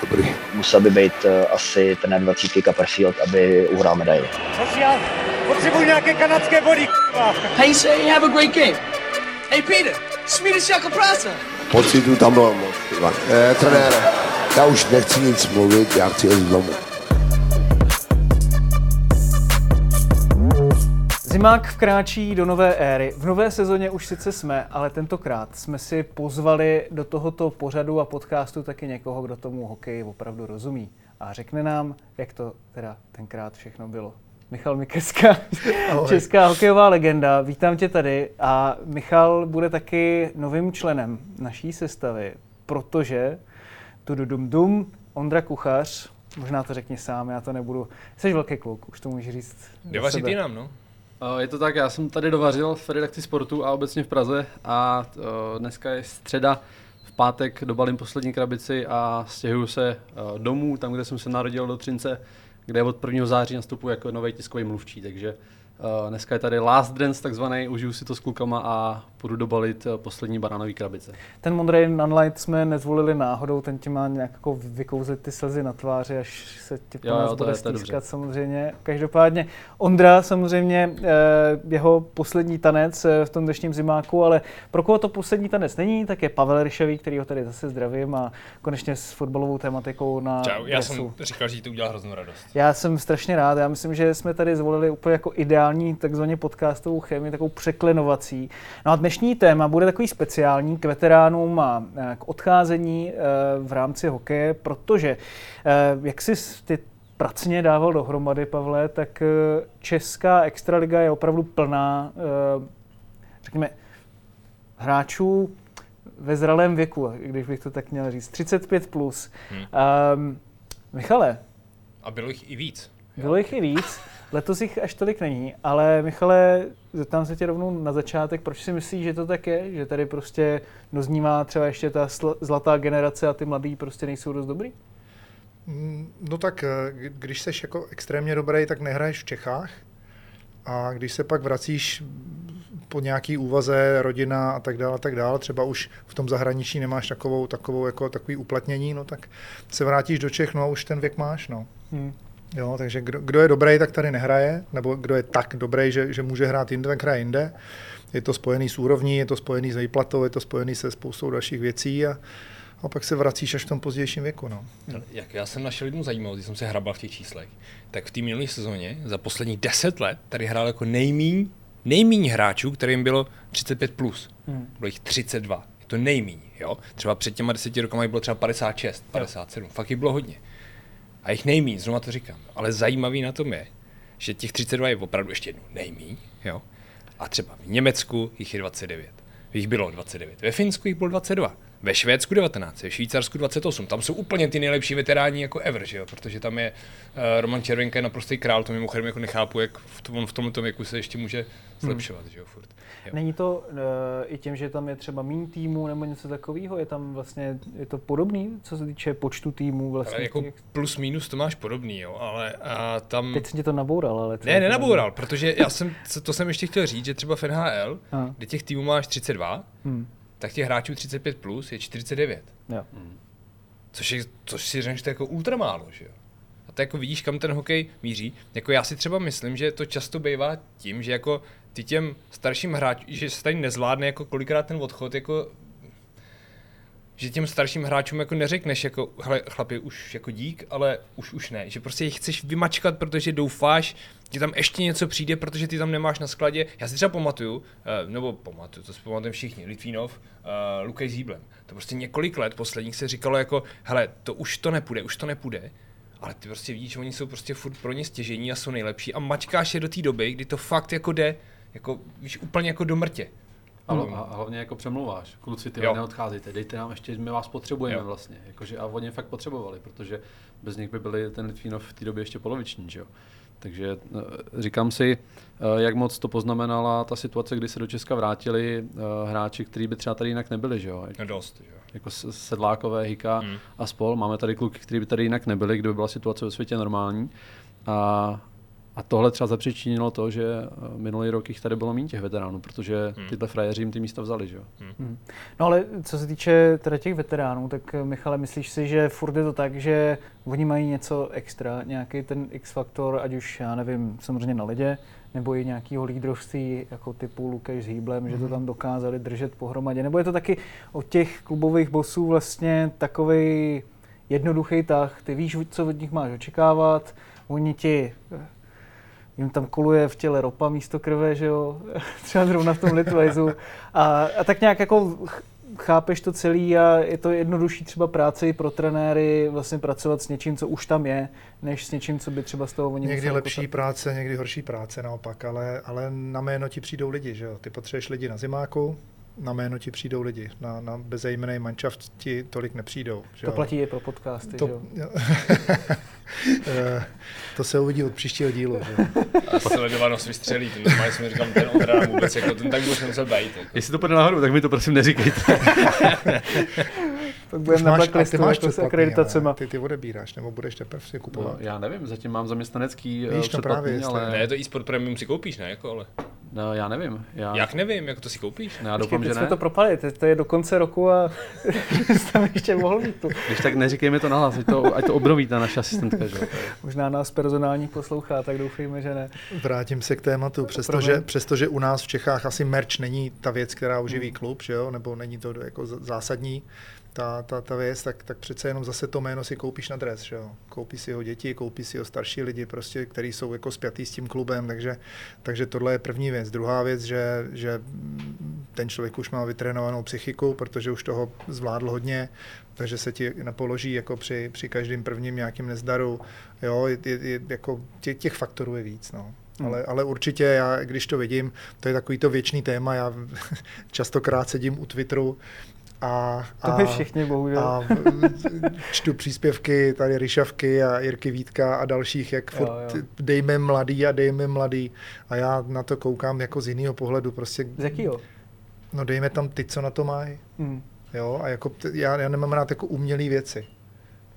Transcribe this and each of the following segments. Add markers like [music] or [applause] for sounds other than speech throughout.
Dobrý. Musel by být uh, asi ten 20 Copperfield, aby uhrál medaili. Sociál, potřebuji nějaké kanadské body, k***a. Hey, say, have a great game. Hey, Peter, Swedish jako práce. Pocitu tam bylo moc. Ivan. Eh, trenére, já už nechci nic mluvit, já chci jít domů. Zimák vkráčí do nové éry. V nové sezóně už sice jsme, ale tentokrát jsme si pozvali do tohoto pořadu a podcastu taky někoho, kdo tomu hokeji opravdu rozumí. A řekne nám, jak to teda tenkrát všechno bylo. Michal Mikeska, česká hokejová legenda. Vítám tě tady a Michal bude taky novým členem naší sestavy, protože tu dum dum Ondra Kuchař, možná to řekni sám, já to nebudu. Jsi velký kluk, už to můžeš říct. sebe. jinam, no. Eh, Je to tak, já jsem tady dovařil v redakci sportu a obecně v Praze a eh, dneska je středa, v pátek dobalím poslední krabici a stěhuju se eh, domů, tam, kde jsem se narodil do Třince, kde od 1. září nastupuji jako nový tiskový mluvčí, takže eh, dneska je tady last dance takzvaný, užiju si to s klukama a půjdu dobalit eh, poslední banánový krabice. Ten modrý Nunlight jsme nezvolili náhodou, ten ti má nějak jako vykouzlit ty slzy na tváři, až se ti po Jo, nás jo, to bude je- to je stýskat samozřejmě. Každopádně Ondra samozřejmě, eh, jeho poslední tanec v tom dnešním zimáku, ale pro koho to poslední tanec není, tak je Pavel Ryšavý, který ho tady zase zdravím a konečně s fotbalovou tematikou na Čau, já dresu. jsem říkal, že jí to udělal hroznou radost. Já jsem strašně rád. Já myslím, že jsme tady zvolili úplně jako ideální takzvaně podcastovou chemii, takovou překlenovací. No a dnešní téma bude takový speciální k veteránům a eh, k odcházení eh, v rámci hokeje, protože eh, jak jsi ty pracně dával dohromady, Pavle, tak česká extraliga je opravdu plná, řekněme, hráčů ve zralém věku, když bych to tak měl říct, 35 plus. Hmm. Um, Michale, A bylo jich i víc. bylo jich i víc, letos jich až tolik není, ale Michale, zeptám se tě rovnou na začátek, proč si myslíš, že to tak je, že tady prostě doznívá třeba ještě ta zlatá generace a ty mladí prostě nejsou dost dobrý? Mm, No tak, eh, kdy- když seš jako extrémně dobrý, tak nehraješ v Čechách. A když se pak vracíš po nějaký úvaze, rodina a tak dále, a tak dále, třeba už v tom zahraničí nemáš takovou, takovou jako takový uplatnění, no tak se vrátíš do Čech, no a už ten věk máš, no. Hmm. Jo, takže kdo, kdo je dobrý, tak tady nehraje, nebo kdo je tak dobrý, že, že může hrát jinde, tak hraje jinde. Je to spojený s úrovní, je to spojený s výplatou, je to spojený se spoustou dalších věcí a, a pak se vracíš až v tom pozdějším věku, no. Jak já jsem našel jednu zajímavost, když jsem se hrabal v těch číslech, tak v té minulé sezóně za poslední 10 let tady hrál jako nejmíň, nejmíň hráčů, kterým bylo 35 plus. Hmm. Bylo jich 32. Je to nejmíň, jo. Třeba před těma 10 rokama jich bylo třeba 56, 57. Fakt jich bylo hodně. A jich nejmíň, znovu to říkám. Ale zajímavý na tom je, že těch 32 je opravdu ještě jednou nejmíň, jo. A třeba v Německu jich je 29. Jich bylo 29. Ve Finsku jich bylo 22. Ve Švédsku 19, ve Švýcarsku 28. Tam jsou úplně ty nejlepší veteráni jako ever, že jo? protože tam je uh, Roman Červenka je naprostý král, to mimochodem jako nechápu, jak v tom, on v tomto věku se ještě může zlepšovat, že jo, furt. Jo. Není to uh, i tím, že tam je třeba méně týmů nebo něco takového? Je tam vlastně, je to podobný, co se týče počtu týmů vlastně? Ale jako těch- plus minus to máš podobný, jo, ale a tam... Teď jsem tě to naboural, ale... Ne, nenaboural, protože já jsem, to jsem ještě chtěl říct, že třeba v NHL, Aha. kde těch týmů máš 32, Hmm. Tak těch hráčů 35 plus je 49. Jo. Což, je, což si řekneš, to je jako ultra málo, že jo? A to jako vidíš, kam ten hokej míří. Jako já si třeba myslím, že to často bývá tím, že jako ty těm starším hráčům, že se tady nezvládne jako kolikrát ten odchod, jako že těm starším hráčům jako neřekneš jako, hele chlapi, už jako dík, ale už už ne. Že prostě je chceš vymačkat, protože doufáš, že tam ještě něco přijde, protože ty tam nemáš na skladě. Já si třeba pamatuju, eh, nebo pamatuju, to si pamatujeme všichni, Litvinov, uh, Lukej Zíblem. To prostě několik let posledních se říkalo jako, hele, to už to nepůjde, už to nepůjde. Ale ty prostě vidíš, že oni jsou prostě furt pro ně stěžení a jsou nejlepší a mačkáš je do té doby, kdy to fakt jako jde, jako víš, úplně jako do mrtě. A, a, a hlavně jako přemluváš, kluci, ty neodcházejte, dejte nám ještě, my vás potřebujeme jo. vlastně. Jakože, a oni fakt potřebovali, protože bez nich by byli ten Litvínov v té době ještě poloviční, že jo. Takže eh, říkám si, eh, jak moc to poznamenala ta situace, kdy se do Česka vrátili eh, hráči, kteří by třeba tady jinak nebyli, že jo? No dost, jo. Jako Sedlákové, Hika hmm. a spol. Máme tady kluky, kteří by tady jinak nebyli, kdyby byla situace ve světě normální. A, a tohle třeba zapříčinilo to, že minulý rok jich tady bylo méně těch veteránů, protože hmm. tyhle frajeři jim ty místa vzali. Že? Hmm. Hmm. No ale co se týče teda těch veteránů, tak Michale, myslíš si, že furt je to tak, že oni mají něco extra, nějaký ten X-faktor, ať už, já nevím, samozřejmě na lidě, nebo i nějakého lídrovství jako typu Lukáš s Hýblem, mm-hmm. že to mhm. tam dokázali držet pohromadě, nebo je to taky od těch klubových bosů vlastně takový jednoduchý tah, ty víš, co od nich máš očekávat, oni ti jim tam koluje v těle ropa místo krve, že jo, [laughs] třeba zrovna v tom Litvajzu. A, a tak nějak jako chápeš to celý a je to jednodušší třeba práce i pro trenéry vlastně pracovat s něčím, co už tam je, než s něčím, co by třeba z toho oni Někdy lepší potat. práce, někdy horší práce naopak, ale, ale na jméno ti přijdou lidi, že jo. Ty potřebuješ lidi na zimáku, na jméno ti přijdou lidi. Na, na bezejmený manšaft ti tolik nepřijdou. Že to jo? platí i pro podcasty, to, že jo? [laughs] Eh, to se uvidí od příštího dílu. Že? A sledovanost vystřelí, ten normálně jsme říkám, ten odrán vůbec, jako ten tak už nemusel být. Jako. Jestli to půjde nahoru, tak mi to prosím neříkejte. [laughs] tak budeme na blacklistu jako s akreditacema. Ty, ty odebíráš, nebo budeš teprve si kupovat? No, já nevím, zatím mám zaměstnanecký Víš, no právě, ale... Ne, to e-sport premium si koupíš, ne? Jako, ale... No, já nevím. Já... Jak nevím, jako to si koupíš? No, já doufám, že ne. jsme to propali, to je do konce roku a [laughs] tam ještě mohl být tu. Když tak neříkej mi to nahlas, ať to, ať to obnoví ta naše asistentka. Že? Možná nás personální poslouchá, tak doufejme, že ne. Vrátím se k tématu, přestože, přestože u nás v Čechách asi merch není ta věc, která uživí hmm. klub, že jo? nebo není to jako zásadní, ta, ta, ta věc, tak, tak přece jenom zase to jméno si koupíš na dres, že jo? Koupíš si ho děti, koupíš si ho starší lidi, prostě, kteří jsou jako spjatý s tím klubem, takže, takže tohle je první věc. Druhá věc, že, že ten člověk už má vytrénovanou psychiku, protože už toho zvládl hodně, takže se ti nepoloží jako při, při každém prvním nějakým nezdaru. Jo, je, je, je, jako tě, těch faktorů je víc. No. Hmm. Ale, ale určitě já, když to vidím, to je takový to věčný téma, já [laughs] častokrát sedím u Twitteru a, to my všichni, bohužel. A čtu příspěvky tady Ryšavky a Jirky Vítka a dalších, jak furt jo, jo. dejme mladý a dejme mladý. A já na to koukám jako z jiného pohledu. Prostě, z jakýho? No dejme tam ty, co na to mají. Hmm. Jo, a jako, já, já nemám rád jako umělé věci.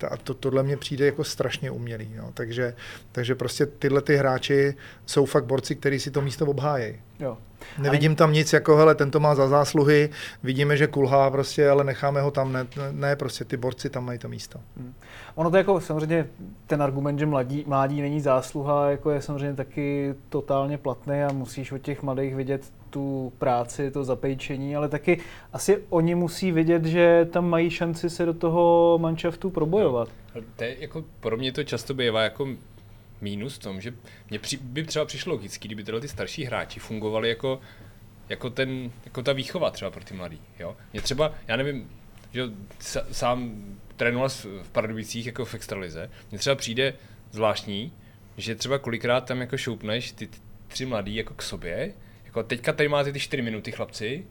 A to, tohle mě přijde jako strašně umělý. Jo. Takže, takže prostě tyhle ty hráči jsou fakt borci, kteří si to místo obhájejí. Jo. Nevidím tam nic jako, hele, ten to má za zásluhy, vidíme, že kulhá prostě, ale necháme ho tam, ne, ne prostě ty borci tam mají to místo. Hmm. Ono to jako samozřejmě ten argument, že mladí, mladí není zásluha, jako je samozřejmě taky totálně platný a musíš od těch mladých vidět tu práci, to zapejčení, ale taky asi oni musí vidět, že tam mají šanci se do toho manšaftu probojovat. To je, jako, pro mě to často bývá jako mínus v tom, že mě při, by třeba přišlo logicky, kdyby tyhle ty starší hráči fungovali jako, jako, ten, jako ta výchova třeba pro ty mladý. Jo? Mě třeba, já nevím, že sám trénoval v Pardubicích jako v extralize, mně třeba přijde zvláštní, že třeba kolikrát tam jako šoupneš ty tři mladý jako k sobě, jako teďka tady máte ty čtyři minuty chlapci,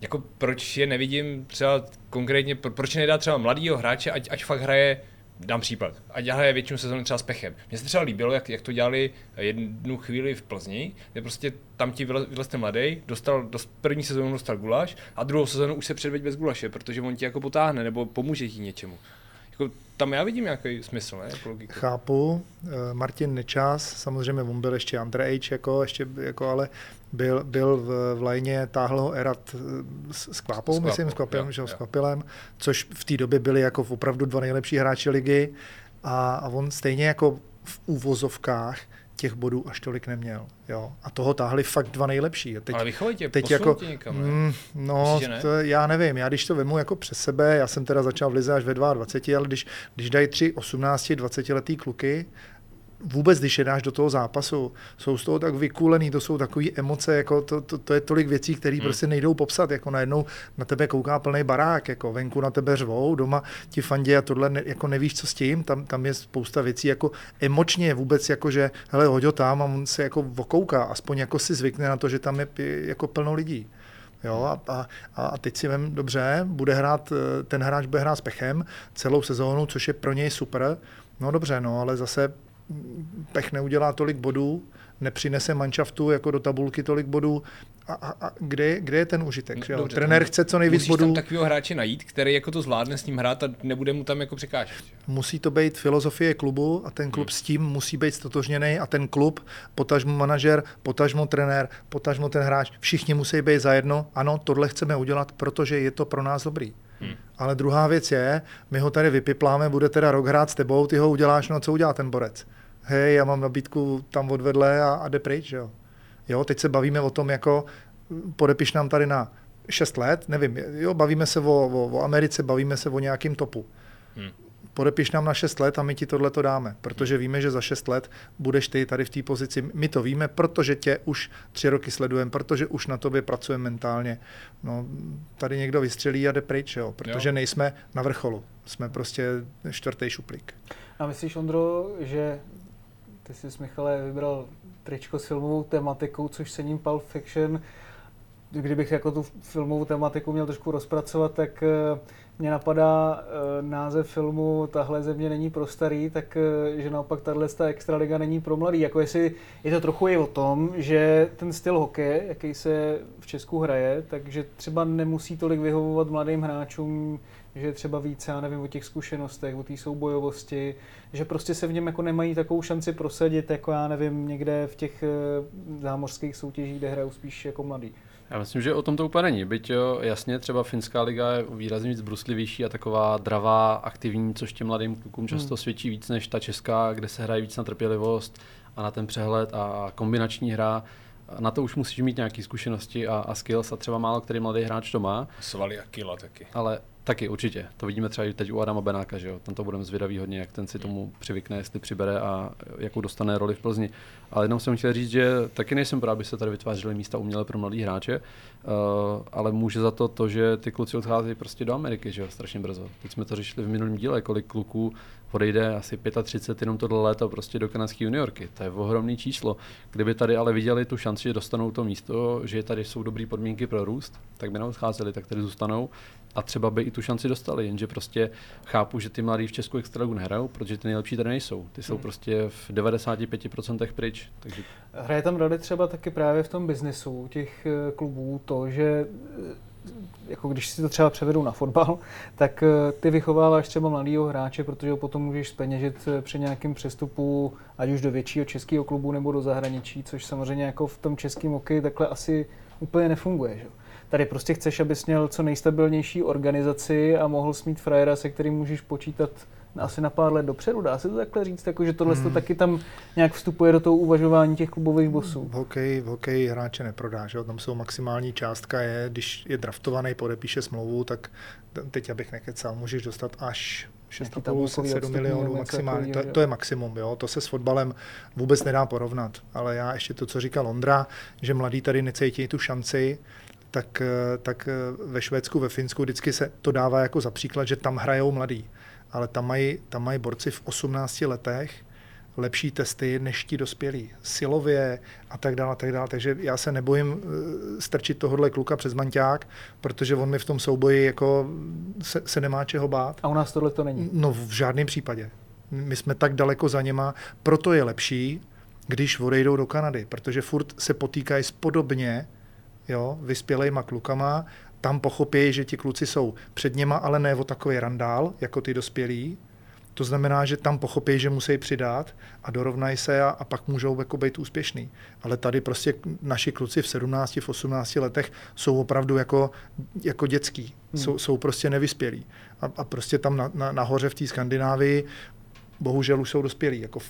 jako proč je nevidím třeba konkrétně, proč nedá třeba mladýho hráče, ať, ať fakt hraje dám příklad, ať hraje většinu sezóny třeba s pechem. Mně se třeba líbilo, jak, jak to dělali jednu chvíli v Plzni, kde prostě tam ti vylez ten mladý, dostal, do první sezónu dostal guláš a druhou sezónu už se předveď bez gulaše, protože on ti jako potáhne nebo pomůže ti něčemu. Jako, tam já vidím nějaký smysl, ne? Jako Chápu. Eh, Martin Nečas, samozřejmě on byl ještě underage, jako, ještě, jako, ale byl, byl v, v lajně, táhl ho Erat eh, s, s Kvápou, s myslím, s Kvapilem, jo, s Kvapilem, což v té době byli jako opravdu dva nejlepší hráči ligy a, a on stejně jako v úvozovkách těch bodů až tolik neměl. Jo. A toho táhli fakt dva nejlepší. A teď, Ale vychovej tě, teď jako, tě někam, mm, no, Myslíš, ne? to, já nevím, já když to vemu jako přes sebe, já jsem teda začal v Lize až ve 22, ale když, když dají tři 18, 20 letý kluky vůbec, když je dáš do toho zápasu, jsou z toho tak vykulený, to jsou takové emoce, jako to, to, to, je tolik věcí, které hmm. prostě nejdou popsat, jako najednou na tebe kouká plný barák, jako venku na tebe řvou, doma ti fandě a tohle ne, jako nevíš, co s tím, tam, tam je spousta věcí, jako emočně vůbec, jako že hele, hoď ho tam a on se jako okouká, aspoň jako si zvykne na to, že tam je jako plno lidí. Jo, a, a, a teď si vem, dobře, bude hrát, eh, ten hráč bude hrát s pechem celou sezónu, což je pro něj super. No dobře, no, ale zase pech neudělá tolik bodů, nepřinese manšaftu jako do tabulky tolik bodů. A, a, a kde, kde je ten užitek? jo? Dobře, Trenér chce co nejvíc musíš bodů. tam takového hráče najít, který jako to zvládne s ním hrát a nebude mu tam jako překážet. Musí to být filozofie klubu a ten klub s tím musí být stotožněný a ten klub, potažmo manažer, potažmo trenér, potažmo ten hráč, všichni musí být zajedno. Ano, tohle chceme udělat, protože je to pro nás dobrý. Hmm. Ale druhá věc je, my ho tady vypipláme, bude teda rok hrát s tebou, ty ho uděláš, no co udělá ten borec? Hej, já mám nabídku tam odvedle a, a jde pryč, jo. Jo, teď se bavíme o tom, jako podepiš nám tady na 6 let, nevím, jo, bavíme se o, o, o Americe, bavíme se o nějakým topu. Hmm. Podepiš nám na 6 let a my ti tohle to dáme, protože víme, že za 6 let budeš ty tady v té pozici. My to víme, protože tě už tři roky sledujeme, protože už na tobě pracujeme mentálně. No, tady někdo vystřelí a jde pryč, jo, protože Jo. nejsme na vrcholu. Jsme prostě čtvrtý šuplík. A myslíš, Ondro, že ty jsi s Michale vybral tričko s filmovou tematikou, což cením Pulp Fiction. Kdybych jako tu filmovou tematiku měl trošku rozpracovat, tak eh, mě napadá eh, název filmu Tahle země není pro starý, tak eh, že naopak tahle ta extraliga není pro mladý. Jako jestli je to trochu i o tom, že ten styl hokeje, jaký se v Česku hraje, takže třeba nemusí tolik vyhovovat mladým hráčům, že třeba více, já nevím, o těch zkušenostech, o té soubojovosti, že prostě se v něm jako nemají takovou šanci prosadit, jako já nevím, někde v těch eh, zámořských soutěžích, kde hrajou spíš jako mladý. Já myslím, že o tom to úplně není. Byť jo, jasně, třeba finská liga je výrazně víc bruslivější a taková dravá, aktivní, což těm mladým klukům často Hmm. svědčí víc než ta česká, kde se hraje víc na trpělivost a na ten přehled a kombinační hra. Na to už musíš mít nějaké zkušenosti a, a skills a třeba málo který mladý hráč to má. Svaly a kila taky. Ale taky určitě. To vidíme třeba i teď u Adama Benáka, že jo. Ten to budeme zvědavý hodně, jak ten si tomu přivykne, jestli přibere a jakou dostane roli v Plzni. Ale jenom jsem chtěl říct, že taky nejsem pro, aby se tady vytvářely místa uměle pro mladý hráče, uh, ale může za to to, že ty kluci odcházejí prostě do Ameriky, že jo, strašně brzo. Teď jsme to řešili v minulém díle, kolik kluků odejde asi 35 jenom tohle léto prostě do kanadské juniorky. To je ohromný číslo. Kdyby tady ale viděli tu šanci, že dostanou to místo, že tady jsou dobré podmínky pro růst, tak by neodcházeli, tak tady zůstanou a třeba by i tu šanci dostali, jenže prostě chápu, že ty mladí v Česku extraligu nehrajou, protože ty nejlepší tady nejsou. Ty jsou Hmm. prostě v 95% pryč. Takže Hraje tam roli třeba taky právě v tom biznesu těch eh, klubů to, že eh, jako když si to třeba převedu na fotbal, [laughs] tak eh, ty vychováváš třeba mladého hráče, protože ho potom můžeš speněžit eh, při nějakém přestupu, ať už do většího českého klubu nebo do zahraničí, což samozřejmě jako v tom českém hokeji takhle asi úplně nefunguje. Že? Tady prostě chceš, abys měl co nejstabilnější organizaci a mohl smít frajera, se kterým můžeš počítat asi na pár let dopředu, dá se to takhle říct, jako, že tohle Hmm. to taky tam nějak vstupuje do toho uvažování těch klubových bosů. V hokeji, v hokeji hráče neprodá, že jo? tam jsou maximální částka, je, když je draftovaný, podepíše smlouvu, tak teď abych nekecal, můžeš dostat až 6,5, tabulkový 7 odstupný milionů nebo něco maximálně. To, to je maximum, jo? to se s fotbalem vůbec nedá porovnat. Ale já ještě to, co říkal Ondra, že mladí tady necítí tu šanci, tak, eh, tak eh, ve Švédsku, ve Finsku vždycky se to dává jako za příklad, že tam hrajou mladí. Ale tam mají, tam mají borci v 18 letech lepší testy než ti dospělí. Silově a tak dále, a tak dále. Takže já se nebojím eh, strčit tohohle kluka přes manťák, protože on mi v tom souboji jako se, se nemá čeho bát. A u nás tohle to není. No v žádném případě. My jsme tak daleko za něma, proto je lepší, když odejdou do Kanady, protože furt se potýkají s podobně jo, vyspělejma klukama, tam pochopí, že ti kluci jsou před něma, ale ne o takový randál, jako ty dospělí. To znamená, že tam pochopí, že musí přidat a dorovnají se a, a pak můžou jako být úspěšný. Ale tady prostě naši kluci v 17, v 18 letech jsou opravdu jako, jako dětský. Hmm. Jsou, jsou prostě nevyspělí. A, a prostě tam na, na, nahoře v té Skandinávii bohužel už jsou dospělí, jako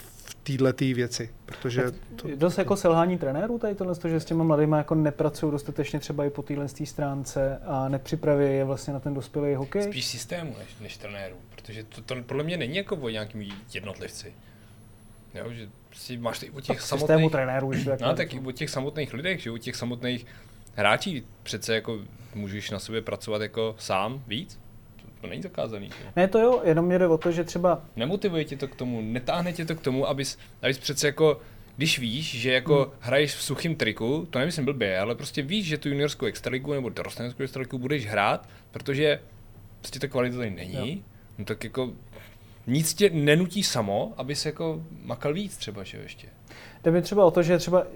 této věci. Protože to, Je dost jako selhání trenérů tady tohle, že s těma mladými jako nepracují dostatečně třeba i po téhle stránce a nepřipraví je vlastně na ten dospělý hokej. Spíš systému než, než trenérů, protože to, to podle mě není jako o nějakým jednotlivci. Jo, že si máš i o těch Tak samotných... systému trenérů, takhle No, tak řeknu. i o těch samotných lidech, že o těch samotných hráčích přece jako můžeš na sobě pracovat jako sám víc. To, není zakázaný. Že? Ne, to jo, jenom mě jde o to, že třeba Nemotivuje tě to k tomu, netáhne tě to k tomu, abys, abys přece jako když víš, že jako hmm. hraješ v suchém triku, to nemyslím blbě, ale prostě víš, že tu juniorskou extraligu nebo dorosteneckou extraligu budeš hrát, protože prostě ta kvalita tady není, jo. no tak jako nic tě nenutí samo, aby se jako makal víc třeba, že jo, ještě. Jde mi třeba o to, že třeba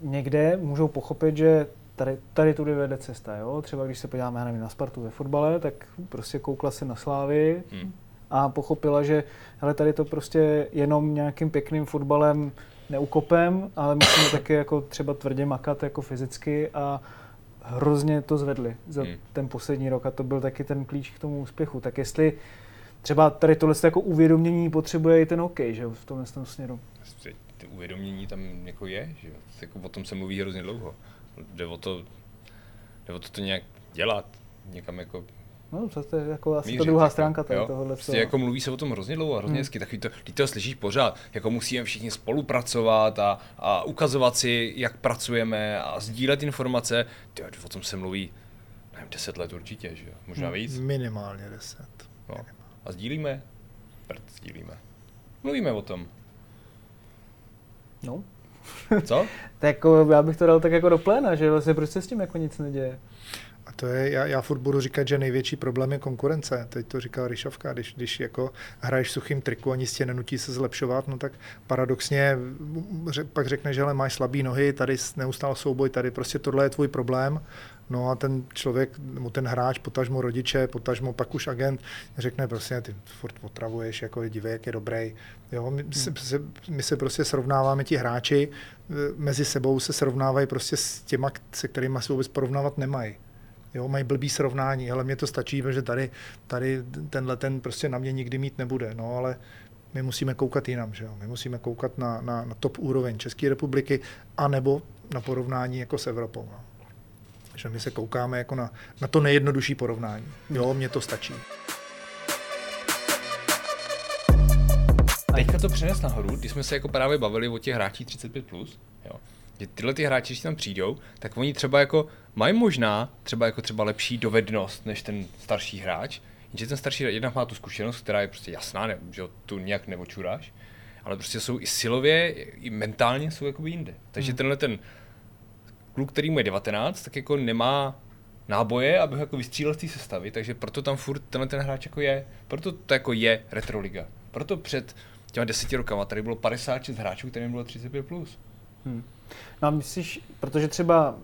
někde můžou pochopit, že tady, tady tudy vede cesta. Jo? Třeba když se podíváme nevím, na Spartu ve fotbale, tak prostě koukla se na Slávy hmm. a pochopila, že hele, tady to prostě jenom nějakým pěkným fotbalem neukopem, ale musíme taky jako třeba tvrdě makat jako fyzicky a hrozně to zvedli za hmm. ten poslední rok a to byl taky ten klíč k tomu úspěchu. Tak jestli třeba tady tohle jako uvědomění potřebuje i ten hokej, že v tomhle tom směru. Ty uvědomění tam jako je, že jako o tom se mluví hrozně dlouho. Jde o to, jde o to, to nějak dělat, někam jako No, to je jako asi Mířit, ta druhá jako, stránka tady tohohle. Prostě jako mluví se o tom hrozně dlouho a hrozně hmm. hezky, takový to, ty to slyšíš pořád, jako musíme všichni spolupracovat a, a ukazovat si, jak pracujeme a sdílet informace, ty, o tom se mluví, nevím, deset let určitě, že jo, možná hmm. víc. Minimálně deset. No. A sdílíme? Prd, sdílíme. Mluvíme o tom. No. Co? [laughs] tak jako, já bych to dal tak jako do pléna, že vlastně proč se s tím jako nic neděje? A to je, já, já furt budu říkat, že největší problém je konkurence. Teď to říkal Ryšovka, když, když jako hraješ suchým triku a nic tě nenutí se zlepšovat, no tak paradoxně pak řekne, že ale máš slabý nohy, tady neustále souboj, tady prostě tohle je tvůj problém. No a ten člověk, mu ten hráč, potažmo rodiče, potažmo pak už agent, řekne prostě, ty furt otravuješ, jako dívej, jak je dobrý. Jo, my, hmm. se, my se prostě srovnáváme, ti hráči e, mezi sebou se srovnávají prostě s těma, se kterými se vůbec porovnávat nemají. Jo, mají blbý srovnání, ale mně to stačí, že tady, tady tenhle ten prostě na mě nikdy mít nebude. No, ale my musíme koukat jinam, že jo? My musíme koukat na, na, na top úroveň České republiky, anebo na porovnání jako s Evropou. No. Že my se koukáme jako na, na to nejjednodušší porovnání. Jo, mně to stačí. Teďka to přenes nahoru, když jsme se jako právě bavili o těch hráčích 35+, plus, že tyhle ty hráči, když tam přijdou, tak oni třeba jako mají možná třeba jako třeba lepší dovednost než ten starší hráč, jenže ten starší jednak má tu zkušenost, která je prostě jasná, ne, že tu nějak neočuráš, ale prostě jsou i silově, i mentálně jsou jako jinde. Takže hmm. tenhle ten kluk, který mu je 19, tak jako nemá náboje, aby ho jako vystřílel z té sestavy, takže proto tam furt tenhle ten hráč jako je, proto to jako je retroliga. Proto před těma deseti rokama tady bylo 56 hráčů, kterým bylo 35+. Plus. Hmm. No a myslíš, protože třeba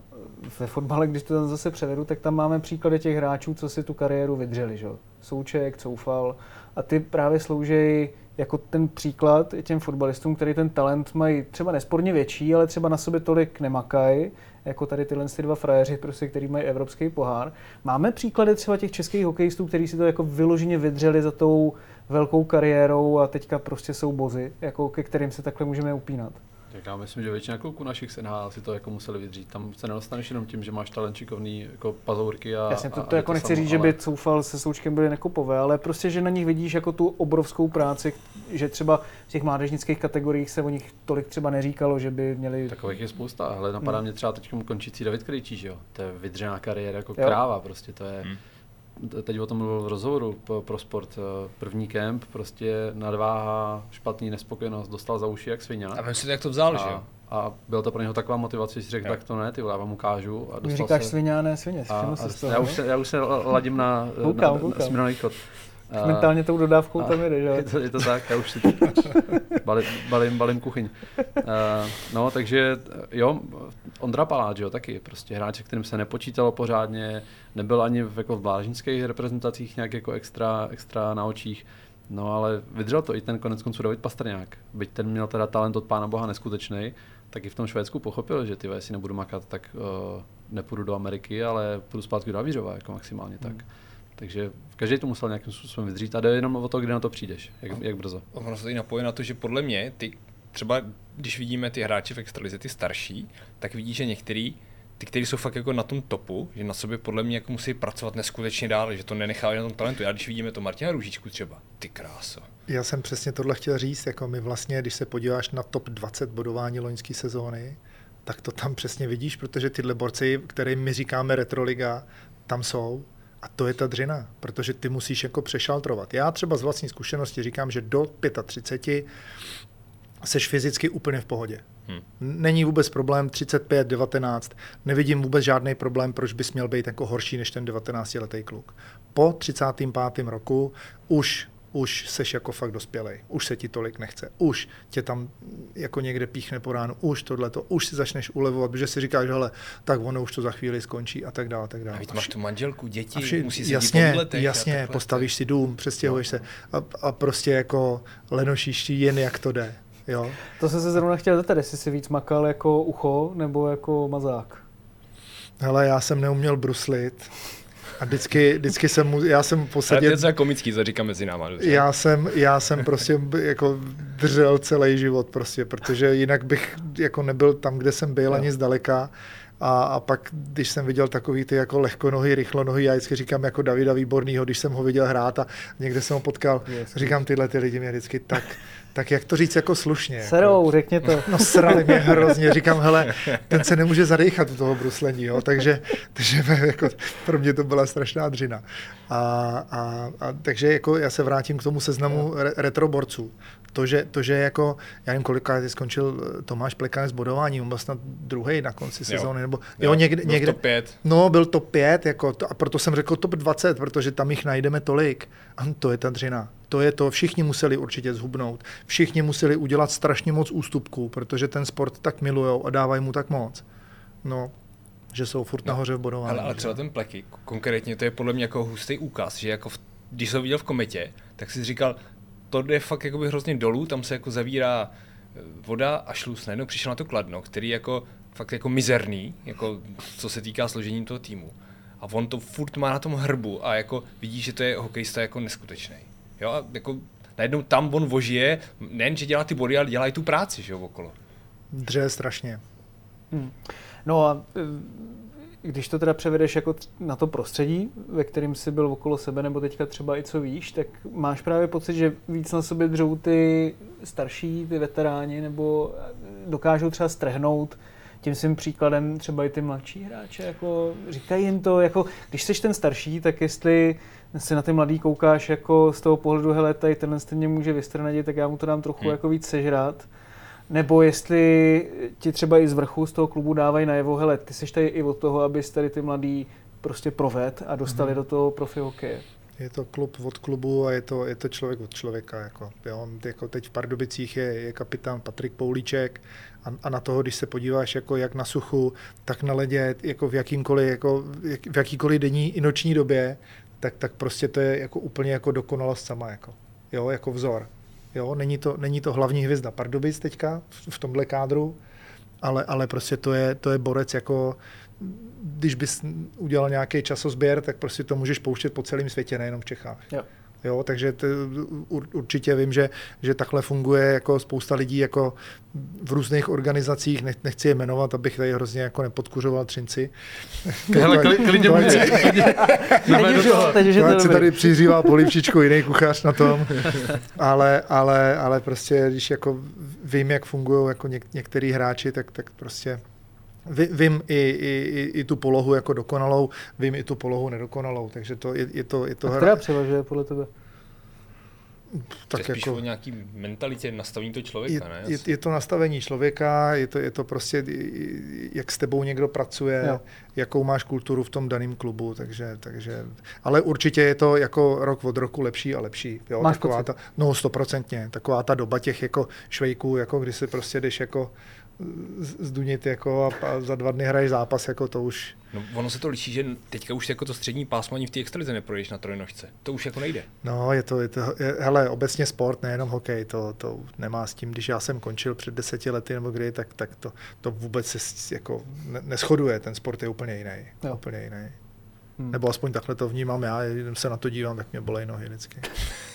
ve fotbale, když to tam zase převedu, tak tam máme příklady těch hráčů, co si tu kariéru vydřeli, že? Souček, Coufal a ty právě slouží jako ten příklad těm fotbalistům, který ten talent mají třeba nesporně větší, ale třeba na sobě tolik nemakají, jako tady tyhle ty dva frajeři, prostě, který mají evropský pohár. Máme příklady třeba těch českých hokejistů, kteří si to jako vyloženě vydřeli za tou velkou kariérou a teďka prostě jsou bozy, jako ke kterým se takhle můžeme upínat. Tak já myslím, že většina kluků našich se NHL si to jako museli vydřít. Tam se nedostaneš jenom tím, že máš talent šikovný jako pazourky a Jasně, to, to, to jako nechci samo, říct, ale... že by Coufal se Součkem byli nekopové, ale prostě, že na nich vidíš jako tu obrovskou práci, že třeba v těch mládežnických kategoriích se o nich tolik třeba neříkalo, že by měli... Takových je spousta, ale napadá hmm. mě třeba teď končící David Krejčí, že jo? To je vydřená kariéra jako jo. kráva, prostě to je... Hmm teď o tom mluvil v rozhovoru pro sport, eh, první kemp, prostě nadváha, špatný nespokojenost, dostal za uši jak svině. A vím si, jak to vzal, a, že jo? A byla to pro něho taková motivace, že si řekl, tak to ne, ty já vám ukážu. A dostal říkáš se... svině a ne svině, a, a, toho, já, už se, já už se ladím na, koukám, na, koukám. na, na východ. Uh, Mentálně tou dodávkou tam jde, že? [laughs] Je to, je to tak, já už si [laughs] balím, balím, balím kuchyň. Uh, no, takže jo, Ondra Paláč, jo, taky prostě hráč, kterým se nepočítalo pořádně, nebyl ani v, jako v blážnických reprezentacích nějak jako extra, extra na očích. No ale vydržel to i ten konec konců David Pastrňák. Byť ten měl teda talent od pána boha neskutečný, tak i v tom Švédsku pochopil, že ty jestli nebudu makat, tak uh, nepůjdu do Ameriky, ale půjdu zpátky do Avířova, jako maximálně tak. Hmm. Takže každý to musel nějakým způsobem vydřít a jde jenom o to, kde na to přijdeš, jak, jak brzo. Ono se tady napojí na to, že podle mě ty třeba když vidíme ty hráče v extralize, ty starší, tak vidí, že některý ty, kteří jsou fakt jako na tom topu, že na sobě podle mě jako musí pracovat neskutečně dál, že to nenechávají na tom talentu. Já když vidíme to Martina Růžičku třeba, ty kráso. Já jsem přesně tohle chtěl říct, jako my vlastně, když se podíváš na top 20 bodování loňské sezóny, tak to tam přesně vidíš, protože tyhle borci, kterým my říkáme retroliga, tam jsou. A to je ta dřina, protože ty musíš jako přešaltrovat. Já třeba z vlastní zkušenosti říkám, že do 35 seš fyzicky úplně v pohodě. Hmm. Není vůbec problém 35, 19. Nevidím vůbec žádný problém, proč bys měl být jako horší než ten 19-letý kluk. Po 35. roku už už seš jako fakt dospělej, už se ti tolik nechce, už tě tam jako někde píchne po ránu, už tohleto, už si začneš ulevovat, protože si říkáš, hele, tak ono už to za chvíli skončí a tak dále, tak dále. A máš tu manželku, děti, vši, musí se jasně, po letech jasně, postavíš si dům, přestěhuješ no. se a, a, prostě jako lenošíš jen jak to jde. Jo? To jsem se zrovna chtěl zeptat, jestli jsi víc makal jako ucho nebo jako mazák. Hele, já jsem neuměl bruslit. A vždycky, vždycky jsem mu, já jsem v podstatě... Ale to je komický, co říká mezi náma. Dobře? Já jsem, já jsem prostě [laughs] jako držel celý život prostě, protože jinak bych jako nebyl tam, kde jsem byl, no. ani zdaleka. A, a pak, když jsem viděl takový ty jako lehkonohy, rychlonohy, já vždycky říkám jako Davida Výbornýho, když jsem ho viděl hrát a někde jsem ho potkal, yes. říkám tyhle ty lidi mě vždycky tak tak jak to říct jako slušně? Serou, jako, řekně to. No srali mě hrozně, říkám, hele, ten se nemůže zadechat u toho bruslení, jo, takže, takže [laughs] jako, pro mě to byla strašná dřina. A, a, a, takže jako já se vrátím k tomu seznamu re, retroborců. To že, to, že jako, já nevím, kolikrát skončil eh, Tomáš Plekanec s bodováním, on byl snad druhý na konci sezóny, nebo jo, jo někde, byl někde, top 5. No, byl to 5, jako to, a proto jsem řekl top 20, protože tam jich najdeme tolik. A to je ta dřina. To je to, všichni museli určitě zhubnout. Všichni museli udělat strašně moc ústupků, protože ten sport tak milujou a dávají mu tak moc. No, že jsou furt no, nahoře v bodování. Ale, ale třeba ten pleky, konkrétně to je podle mě jako hustý úkaz, že jako v, když jsem viděl v kometě, tak si říkal, to jde fakt jakoby hrozně dolů, tam se jako zavírá eh, voda a šluz. Najednou přišel na to kladno, který jako fakt jako mizerný, jako co se týká složení toho týmu. A on to furt má na tom hrbu a jako vidí, že to je hokejista jako neskutečný. Jo, a jako najednou tam on vožije, nejen, že dělá ty body, ale dělá i tu práci, že jo, okolo. Dře strašně. Hmm. No a e, když to teda převedeš jako na to prostředí, ve kterém jsi byl okolo sebe, nebo teďka třeba i co víš, tak máš právě pocit, že víc na sobě dřou ty starší, ty veteráni, nebo dokážou třeba strhnout tím svým příkladem třeba i ty mladší hráče, jako říkají jim to, jako když jsi ten starší, tak jestli si na ty mladý koukáš jako z toho pohledu, hele, tady tenhle stejně může vystrnadit, tak já mu to dám trochu hmm. jako víc sežrat. Nebo jestli ti třeba i z vrchu z toho klubu dávají najevo, hele, ty jsi tady i od toho, abys tady ty mladý prostě proved a dostali hmm. do toho profi hokeje. Je to klub od klubu a je to, je to člověk od člověka. Jako, jo. Jako teď v Pardubicích je, je kapitán Patrik Poulíček a, a, na toho, když se podíváš jako jak na suchu, tak na ledě, jako v, jakýmkoliv, jako v jakýkoliv denní i noční době, tak, tak prostě to je jako úplně jako dokonalost sama, jako, jo, jako vzor. Jo, není to, není to hlavní hvězda Pardubic teďka v, v tomhle kádru, ale, ale prostě to je, to je borec jako, když bys udělal nějaký časozběr, tak prostě to můžeš pouštět po celém světě, nejenom v Čechách. Jo. Jo, takže to, určitě vím, že, že takhle funguje jako spousta lidí jako v různých organizacích, nech, nechci je jmenovat, abych tady hrozně jako nepodkuřoval třinci. [laughs] Ale klidně Teď [laughs] se tady přizývá polivčičku jiný kuchař na tom, [laughs] ale, ale, ale prostě, když jako vím, jak fungují jako něk, některý hráči, tak, tak prostě Vím i, i, i tu polohu jako dokonalou, vím i tu polohu nedokonalou, takže to je, je to... Je to A která hra... převažuje podle tebe? Tak to je spíš jako, o nějaký mentalitě, nastavení toho člověka, je, ne? Je, je to nastavení člověka, je to, je to prostě, jak s tebou někdo pracuje, jo. jakou máš kulturu v tom daném klubu, takže, takže, ale určitě je to jako rok od roku lepší a lepší. Jo, máš taková ta, no stoprocentně, taková ta doba těch jako švejků, jako kdy si prostě jdeš jako zdunit jako a, a za dva dny hraješ zápas, jako to už... No, ono se to liší, že teďka už jako to střední pásmo ani v té extralize neprojdeš na trojnožce. To už jako nejde. No, je to, je to je, hele, obecně sport, nejenom hokej, to, to nemá s tím, když já jsem končil před deseti lety nebo kdy, tak, tak to, to vůbec se jako neschoduje, ten sport je úplně jiný. Jo. Úplně jiný. Hmm. Nebo aspoň takhle to vnímám já, když se na to dívám, tak mě bolej nohy vždycky.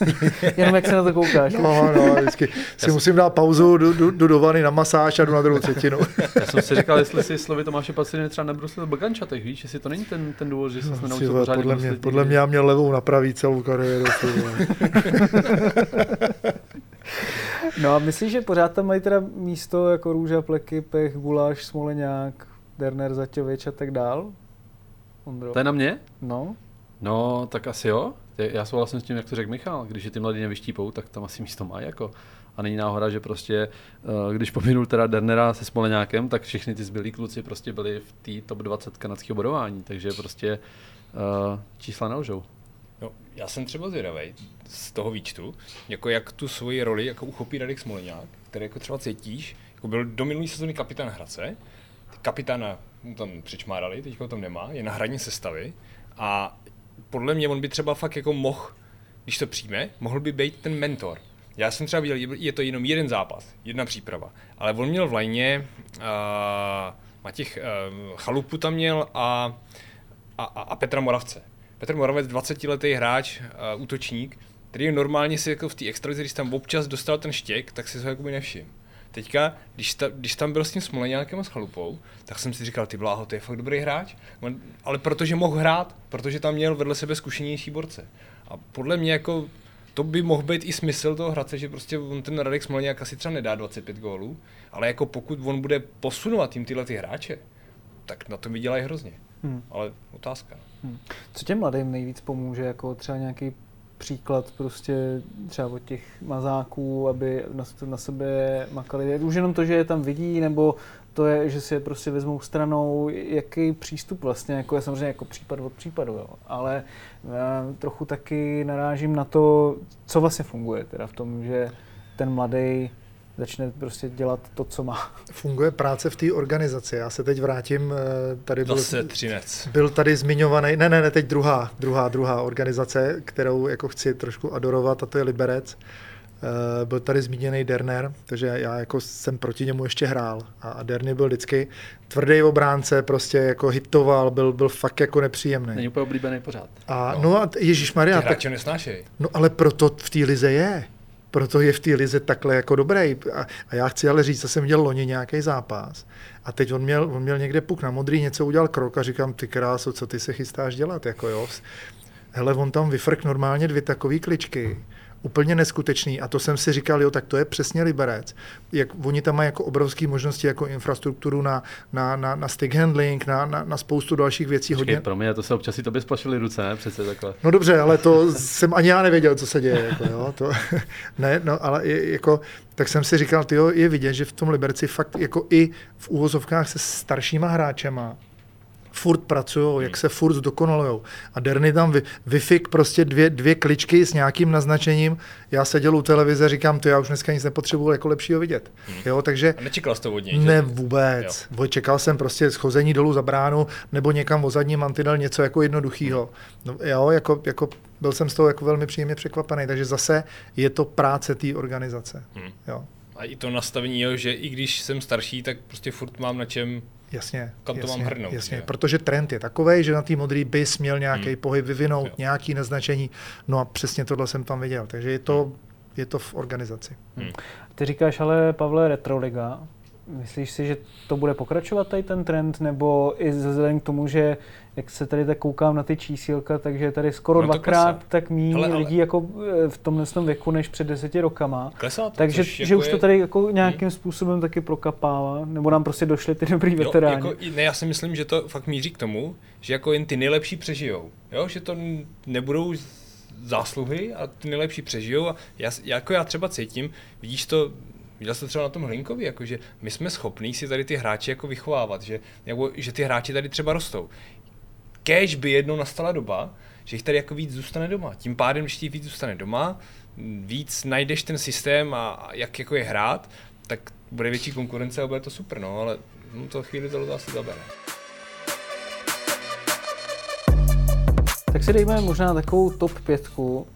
[laughs] Jenom jak se na to koukáš. No, no, vždycky si já musím dát pauzu, jdu, jdu, jdu do vany na masáž a jdu na druhou třetinu. [laughs] já jsem si říkal, jestli si slovy Tomáše Paciny třeba nebrusil bagančatech, víš, jestli to není ten, ten důvod, že se no, nenaučil pořádně podle mě, podle mě já měl levou napravit celou kariéru. [laughs] no a myslíš, že pořád tam mají teda místo jako růža, pleky, pech, guláš, smoleňák, Derner, Zaťovič a tak dál? Ondro. To je na mě? No. No, tak asi jo. Já souhlasím s tím, jak to řekl Michal. Když je ty mladí nevyštípou, tak tam asi místo mají jako. A není náhoda, že prostě, eh, když pominul teda Dernera se Smoleňákem, tak všichni ty zbylí kluci prostě byli v té top 20 kanadského bodování, takže prostě uh, čísla nelžou. No, já jsem třeba zvědavý z toho výčtu, jako jak tu svoji roli jako uchopí Radek Smoleňák, který jako třeba cítíš, jako byl do minulý sezóny kapitán Hradce, kapitána mu tam přičmárali, teď ho tam nemá, je na hraní sestavy a podle mě on by třeba fakt jako mohl, když to přijme, mohl by být ten mentor. Já jsem třeba viděl, je to jenom jeden zápas, jedna příprava, ale on měl v lajně, uh, Matěch uh, Chalupu tam měl a, a, a, Petra Moravce. Petr Moravec, 20-letý hráč, uh, útočník, který normálně si jako v té extralize, když tam občas dostal ten štěk, tak si ho jakoby nevšim. Teďka, když, ta, když tam byl s tím Smoleňákem a s Chalupou, tak jsem si říkal, ty bláho, to je fakt dobrý hráč, On, ale protože mohl hrát, protože tam měl vedle sebe zkušenější borce. A podle mě jako to by mohl být i smysl toho hradce, že prostě on ten Radek Smoleňák asi třeba nedá 25 gólů, ale jako pokud on bude posunovat tím tyhle ty hráče, tak na to vydělají hrozně. Hmm. Ale otázka. Hmm. Co těm mladým nejvíc pomůže, jako třeba nějaký příklad prostě třeba od těch mazáků, aby na, na sebe makali. Už jenom to, že je tam vidí, nebo to je, že si je prostě vezmou stranou, jaký přístup vlastně, jako je samozřejmě jako případ od případu, jo. ale já trochu taky narážím na to, co vlastně funguje teda v tom, že ten mladý začne prostě dělat to, co má. Funguje práce v té organizaci. Já se teď vrátím, eh, tady byl, Zase Třinec. byl tady zmiňovaný, ne, ne, ne, teď druhá, druhá, druhá organizace, kterou jako chci trošku adorovat, a to je Liberec. Uh, byl tady zmíněný Derner, takže já jako jsem proti němu ještě hrál. A, Derny byl vždycky tvrdý obránce, prostě jako hitoval, byl, byl fakt jako nepříjemný. Není úplně oblíbený pořád. A no, no a Ježíš Maria, Ty hráče nesnášej. No ale proto v té lize je. Proto je v té lize takhle jako dobrý. A, a já chci ale říct, že jsem měl loni nějaký zápas. A teď on měl, on měl někde puk na modrý, něco udělal krok a říkám, ty kráso, co ty se chystáš dělat, jako jo. Hele, on tam vyfrk normálně dvě takové kličky úplně neskutečný. A to jsem si říkal, jo, tak to je přesně Liberec. Jak, oni tam mají jako obrovské možnosti, jako infrastrukturu na, na, na, na stick handling, na, na, na spoustu dalších věcí. Počkej, hodně. pro mě to se občas i tobě splašily ruce, ne? Přece takhle. No dobře, ale to jsem ani já nevěděl, co se děje. Jako, jo, to, [laughs] ne, no, ale je, jako, tak jsem si říkal, tyjo, je vidět, že v tom Liberci fakt jako i v úvozovkách se staršíma hráčema furt pracují, jak se furt zdokonalují. A Derny tam vy, vyfik prostě dvě, dvě kličky s nějakým naznačením. Já seděl u televize, říkám, to já už dneska nic nepotřebuji jako lepšího vidět. Jo, takže... A nečekal jsi to od něj, že? Ne, vůbec. Jo. Čekal jsem prostě schození dolů za bránu nebo někam o zadní mantinel, něco jako jednoduchýho. No, jo, jako, jako byl jsem z toho jako velmi příjemně překvapený, takže zase je to práce té organizace. Hmm. Jo. A i to nastavení, jo, že i když jsem starší, tak prostě furt mám na čem Jasně, kam to jasně, mám hrnout. jasně, že? protože trend je takový, že na té modrý bys měl nějaký Hmm. pohyb vyvinout, Jo. nějaký naznačení, no a přesně tohle jsem tam viděl, takže je to, je to v organizaci. Hmm. Ty říkáš ale, Pavle, Retroliga. Myslíš si, že to bude pokračovat tady ten trend, nebo i vzhledem k tomu, že jak se tady tak koukám na ty čísílka, takže je tady skoro No to dvakrát klesá. tak méně Ale- lidí jako v tomhle tom věku než před deseti rokama. Klesá to, takže že jako už to je- tady jako nějakým způsobem taky prokapává, nebo nám prostě došly ty dobrý veteráni. Jo, jako, ne, já si myslím, že to fakt míří k tomu, že jako jen ty nejlepší přežijou. Jo? Že to nebudou zásluhy a ty nejlepší přežijou. A já, jako já třeba cítím, vidíš to, viděl to třeba na tom Hlinkovi, jako že my jsme schopní si tady ty hráče jako vychovávat, že, jako, že ty hráči tady třeba rostou. Kéž by jednou nastala doba, že jich tady jako víc zůstane doma. Tím pádem, když ti víc zůstane doma, víc najdeš ten systém a, a jak jako je hrát, tak bude větší konkurence a bude to super, no, ale no, to chvíli to asi zabere. Tak si dejme možná takovou top pětku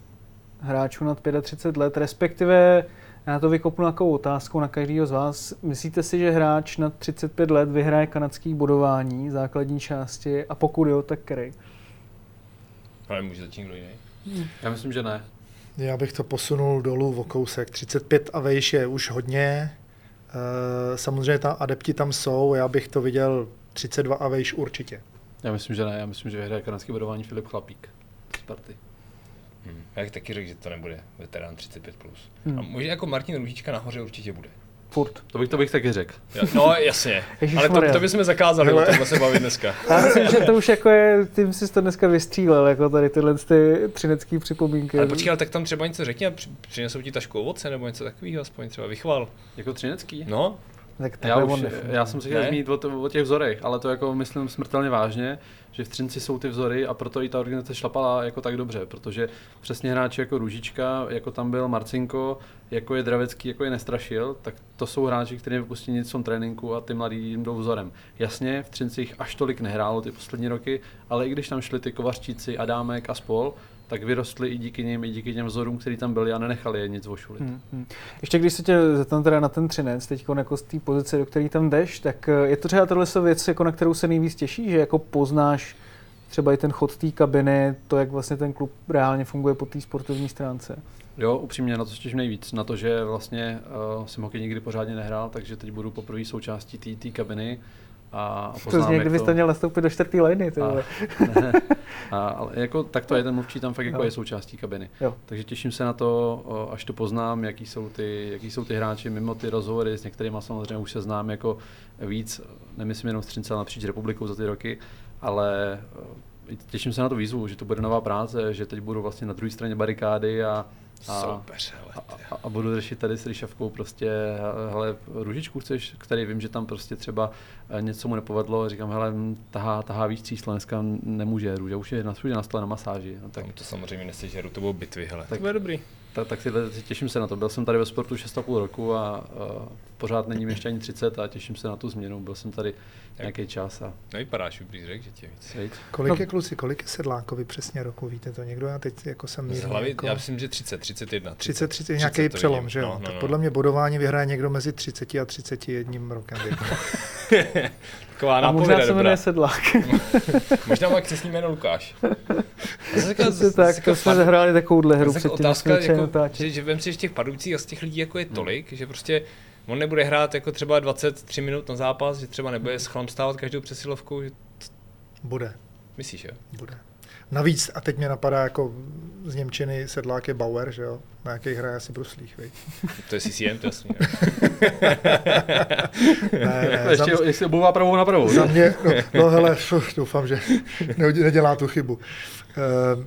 hráčů nad 35 let, respektive já to vykopnu takovou otázku na každého z vás. Myslíte si, že hráč nad 35 let vyhraje kanadský bodování základní části a pokud jo, tak který? Ale může začít kdo jiný. Já myslím, že ne. Já bych to posunul dolů o kousek. 35 a vejš je už hodně. Eh, Samozřejmě tam adepti tam jsou, já bych to viděl 32 a vejš určitě. Já myslím, že ne. Já myslím, že vyhraje kanadský bodování Filip Chlapík. Z party. Hmm. Já bych taky řekl, že to nebude veterán 35+. Plus. Hmm. A možná jako Martin Růžička nahoře určitě bude. Furt. To bych, to bych taky řekl. No jasně, ale to, to bychom zakázali, o tomhle se bavit dneska. [laughs] Já myslím, že to už jako je, tím jsi to dneska vystřílel, jako tady tyhle ty třinecký připomínky. Ale počkej, ale tak tam třeba něco řekni a při- přinesou ti tašku ovoce nebo něco takového, aspoň třeba vychval. Jako třinecký? No, Tak Já, už, já jsem si chtěl zmínit o, o těch vzorech, ale to jako myslím smrtelně vážně, že v Třinci jsou ty vzory a proto i ta organizace šlapala jako tak dobře, protože přesně hráči jako Růžička, jako tam byl Marcinko, jako je Dravecký, jako je Nestrašil, tak to jsou hráči, kteří nevypustí nic v tom tréninku a ty mladí jim jdou vzorem. Jasně, v Třinci jich až tolik nehrálo ty poslední roky, ale i když tam šli ty Kovařčíci, Adámek a spol, tak vyrostli i díky nim, i díky těm vzorům, který tam byli a nenechali je nic vošulit. Hmm, hmm. Ještě když se tě zeptám teda na ten třinec, teď jako z té pozice, do které tam jdeš, tak eh, je to třeba tohle věc, jako na kterou se nejvíc těší, že jako poznáš třeba i ten chod té kabiny, to, jak vlastně ten klub reálně funguje po té sportovní stránce. Jo, upřímně na to se těším nejvíc. Na to, že vlastně uh, jsem hokej nikdy pořádně nehrál, takže teď budu poprvé součástí té- té kabiny. A, a To zní, kdybyste měl nastoupit do čtvrtý liny, ty A- ne, [laughs] a, ale jako, tak to je, ten mluvčí tam fakt jako Jo. je součástí kabiny. Jo. Takže těším se na to, až to poznám, jaký jsou, ty, jaký jsou ty hráči mimo ty rozhovory, s některými samozřejmě už se znám jako víc, nemyslím jenom v Třince, ale napříč republikou za ty roky, ale těším se na tu výzvu, že to bude nová práce, že teď budu vlastně na druhé straně barikády a, a, Soupeř, hele. a, a budu řešit tady s Ryšavkou prostě, hele, růžičku chceš, který vím, že tam prostě třeba eh, něco mu nepovedlo, říkám, hele, tahá, tahá víc číslo, dneska nemůže, růža už je na, už je na stole na masáži. No, tak, Tam to samozřejmě nesežeru, to budou bitvy, hele. Tak- Tak to bude dobrý. tak, tak si, těším se na to. Byl jsem tady ve sportu 6,5 roku a, a pořád není mi ještě ani 30 a těším se na tu změnu. Byl jsem tady nějaký čas a Nevypadáš už řekl, že tě víc. Sejď. Kolik je kluci, kolik je Sedlákovi přesně roku, víte to někdo? Já teď jako jsem mírně hlavy, jako... já myslím, že 30, 31. 30, 30, 30 nějaký přelom, vidím. že jo? No, no, tak no. podle mě bodování vyhraje někdo mezi 30 a 31 rokem věku. [laughs] Taková A možná se jmenuje Sedlák. [laughs] Možná má křesní jméno Lukáš. Zase Přesně [laughs] tak, zase to jsme zahráli takovouhle hru zase předtím, otázka, jako, že, že vem si, že těch padoucích a z těch lidí jako je tolik, že prostě on nebude hrát jako třeba 23 minut na zápas, že třeba nebude schlamstávat každou přesilovkou, že Bude, myslíš, jo? bude. Navíc, a teď mě napadá jako z Němčiny sedlák je Bauer, že jo? Na jaký hraje asi Bruslích, viď? [laughs] To je CCM, to jasný. [laughs] Ne, ne, Ještě, za, jestli obuvá pravou na pravou. za mě, no, no hele, fuf, doufám, že nedělá tu chybu. Uh,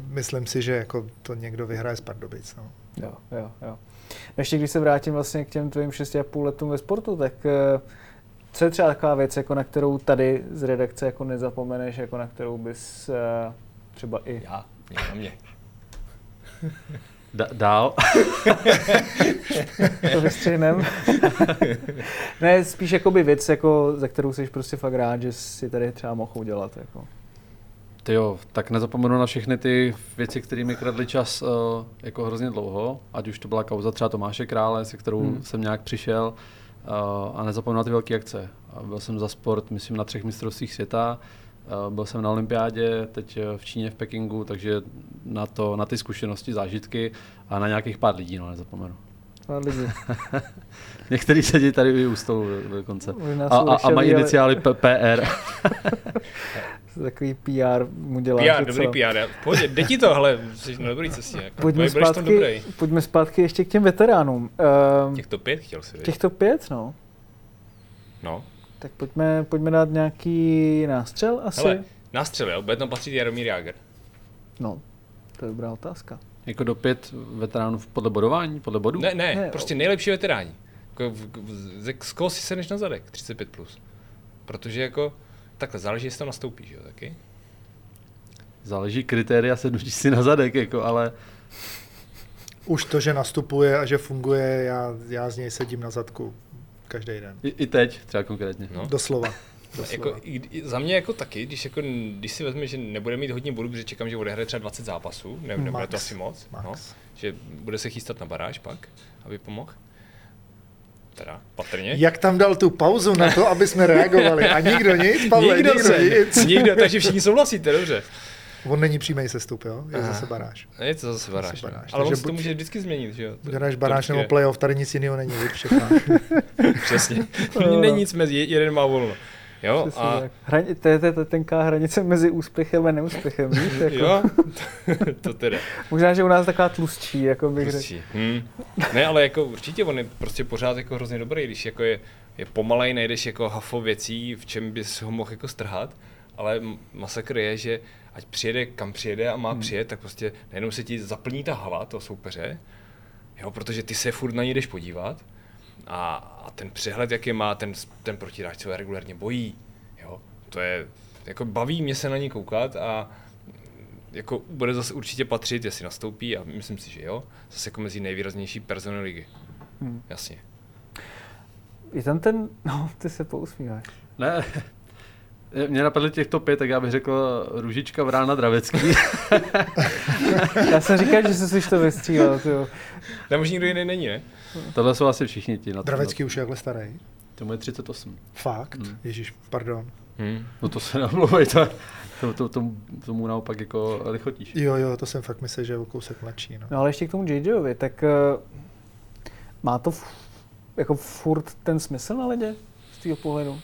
myslím si, že jako to někdo vyhraje z Pardubic. No. Jo, jo, jo. Ještě když se vrátím vlastně k těm tvým 6,5 letům ve sportu, tak eh, co je třeba taková věc, jako na kterou tady z redakce jako nezapomeneš, jako na kterou bys eh, třeba i... Já, mě na mě. Da, dál. [laughs] to vystřihnem. [laughs] ne, spíš jakoby věc, jako, za kterou jsi prostě fakt rád, že si tady třeba mohl udělat. Jako. Ty jo, tak nezapomenu na všechny ty věci, které mi kradly čas uh, jako hrozně dlouho, ať už to byla kauza třeba Tomáše Krále, se kterou Hmm. jsem nějak přišel uh, a nezapomenu na ty velké akce. Byl jsem za sport, myslím, na třech mistrovstvích světa, uh, byl jsem na olympiádě, teď v Číně, v Pekingu, takže na, to, na ty zkušenosti, zážitky a na nějakých pár lidí, no, nezapomenu. Pár lidí. [laughs] Některý sedí tady i u stolu do- dokonce. A, a, a mají ale- iniciály P- PR. [laughs] Takový PR mu dělá PR, dobrý PR. já- Pohodě, jde ti to, hele, jsi na dobrý cestě. Jako. Pojďme zpátky, dobrý. pojďme zpátky ještě k těm veteránům. Um, Těchto pět chtěl si, viď? těchto pět, no. No. Tak pojďme, pojďme dát nějaký nástřel asi. Hele, nástřel, jo, bude tam patřit Jaromír Jágr. No, to je dobrá otázka. Jako do pět veteránů podle bodování, podle bodů? Ne, ne, Ne, prostě nejlepší veteráni. Jako v, v, ze- z koho si sedneš na zadek, 35+. Plus. Protože jako, takhle, záleží, jestli to nastoupíš, jo, taky. Záleží kritéria sednutí si na zadek, jako, ale Už to, že nastupuje a že funguje, já, já z něj sedím na zadku každý den. i, i teď třeba konkrétně. No. Doslova. Jako, i, za mě jako taky, když, jako, když si vezme, že nebude mít hodně bodů, protože čekám, že odehraje třeba 20 zápasů, ne, nebude Max. to asi moc, Max. no, že bude se chystat na baráž pak, aby pomohl. Teda, patrně. Jak tam dal tu pauzu na to, aby jsme reagovali? A nikdo nic, Pavle, nikdo, se, nic. [laughs] nikdo, takže všichni souhlasíte, dobře. On není přímý sestup, jo? Je Aha. zase baráž. Je to zase baráž. Zase baráž, no. Ale on takže se to může vždycky změnit, že jo? Baráž vždycky nebo playoff, tady nic jiného není, všechno. [laughs] Přesně. Není nic mezi, jeden má volno. Jo, Přesně a tak. Hrani, to, je, to je ta tenká hranice mezi úspěchem a neúspěchem, víš? [laughs] Jako, jo, [laughs] to teda. Možná, že u nás taková tlustší, jako bych řekl. Pustí. Hm. Ne, ale jako určitě on je prostě pořád jako hrozně dobrý, když jako je, je pomalej, nejdeš jako hafo věcí, v čem bys ho mohl jako strhat, ale masakr je, že ať přijede kam přijede a má hmm. přijet, tak prostě najednou se ti zaplní ta hala toho soupeře, jo, protože ty se furt na ní jdeš podívat a, a ten přehled, jaký má, ten, ten protiráž se regulárně bojí, jo, to je, jako baví mě se na ní koukat a jako bude zase určitě patřit, jestli nastoupí a myslím si, že jo, zase jako mezi nejvýraznější persony ligy. Hmm. Jasně. Je tam ten, no, [laughs] ty se pousmíváš. Ne, [laughs] mě napadly těchto pět, tak já bych řekl Růžička, Vrána, Dravecký. [laughs] Já jsem říkal, že jsi si to vystřílel, jo. Tam už nikdo jiný není, ne? Tohle jsou asi všichni ti. Na Dravecký už je takhle starý. To je 38. Fakt? Hmm. Ježíš, pardon. Hmm. No to se nemluvej, to, to, to, to, tomu naopak jako lichotíš. Jo, jo, to jsem fakt myslel, že je o kousek mladší. No. No ale ještě k tomu JJovi, tak uh, má to f- jako furt ten smysl na ledě z tvého pohledu?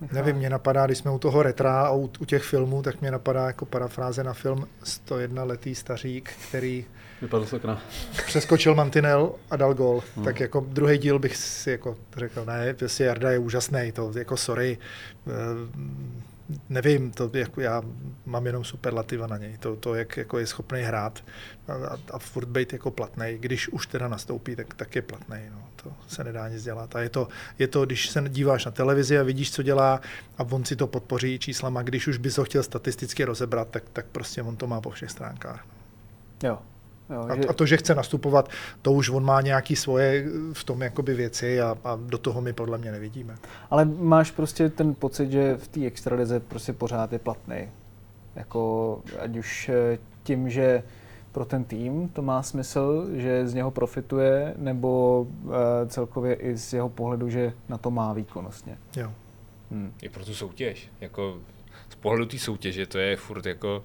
Michal? Nevím, mě napadá, když jsme u toho retra a u, u těch filmů, tak mě napadá jako parafráze na film 101 letý stařík, který Vypadl z okna. přeskočil mantinel a dal gol. Hmm. Tak jako druhý díl bych si jako řekl, ne, prostě Jarda je úžasný, to jako sorry, eh, nevím, to jako já mám jenom superlativa na něj, to, to jak jako je schopný hrát a, a, a furt být jako platný, když už teda nastoupí, tak, tak je platný, no, to se nedá nic dělat. A je to, je to, když se díváš na televizi a vidíš, co dělá a on si to podpoří číslama, když už bys ho chtěl statisticky rozebrat, tak, tak prostě on to má po všech stránkách. Jo. Jo A, že, a to, že chce nastupovat, to už on má nějaký svoje v tom jakoby věci a, a do toho my podle mě nevidíme. ale máš prostě ten pocit, že v té extralize prostě pořád je platný. Jako, ať už eh, tím, že pro ten tým to má smysl, že z něho profituje, nebo uh, celkově i z jeho pohledu, že na to má výkonnostně. Jo. Hmm. I pro tu soutěž. Jako z pohledu té soutěže to je furt jako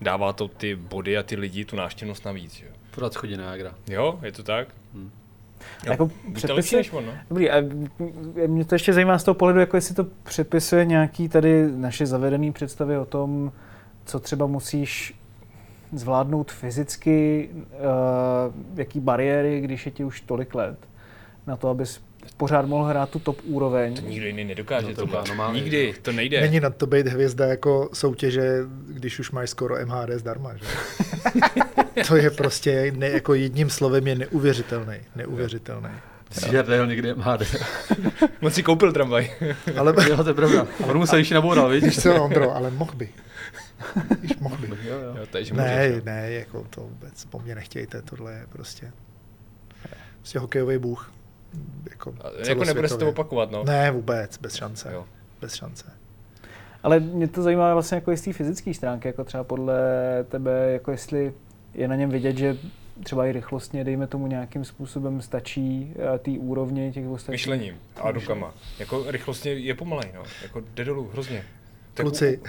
dává to ty body a ty lidi tu návštěvnost navíc, že jo. Pořád schodí na Agra. Jo, je to tak? Hmm. Jo, Jako předpisy- lepší než on, no? Dobrý, a mě to ještě zajímá z toho pohledu, jako jestli to přepisuje nějaký tady naše zavedené představy o tom, co třeba musíš zvládnout fyzicky, uh, jaký bariéry, když je ti už tolik let, na to, abys pořád mohl hrát tu top úroveň. To nikdo jiný nedokáže No to to normálně. Nikdy, to nejde. Není na to být hvězda jako soutěže, když už máš skoro MHD zdarma. Že? [laughs] to je prostě ne, jako jedním slovem je neuvěřitelný. Neuvěřitelný. Jel někdy MHD. On si koupil tramvaj. Ale jo, to je pravda. On mu se již naboural, víš? víš co, Ondro, ale mohl by. Víš, mohl by. Jo, jo. jo, takže Ne, můžeš, ne, jako to vůbec po mně nechtějte, tohle je prostě prostě hokejový bůh. Jako, Jako nebude se to opakovat, no. Ne, vůbec, bez šance. Jo. Bez šance. Ale mě to zajímá vlastně jako z té fyzické stránky, jako třeba podle tebe, jako jestli je na něm vidět, že třeba i rychlostně, dejme tomu nějakým způsobem stačí eh, té úrovně těch ostatních. Myšlením a rukama. Jako rychlostně je pomalej, no. Jako jde dolů, hrozně. Tak Kluci,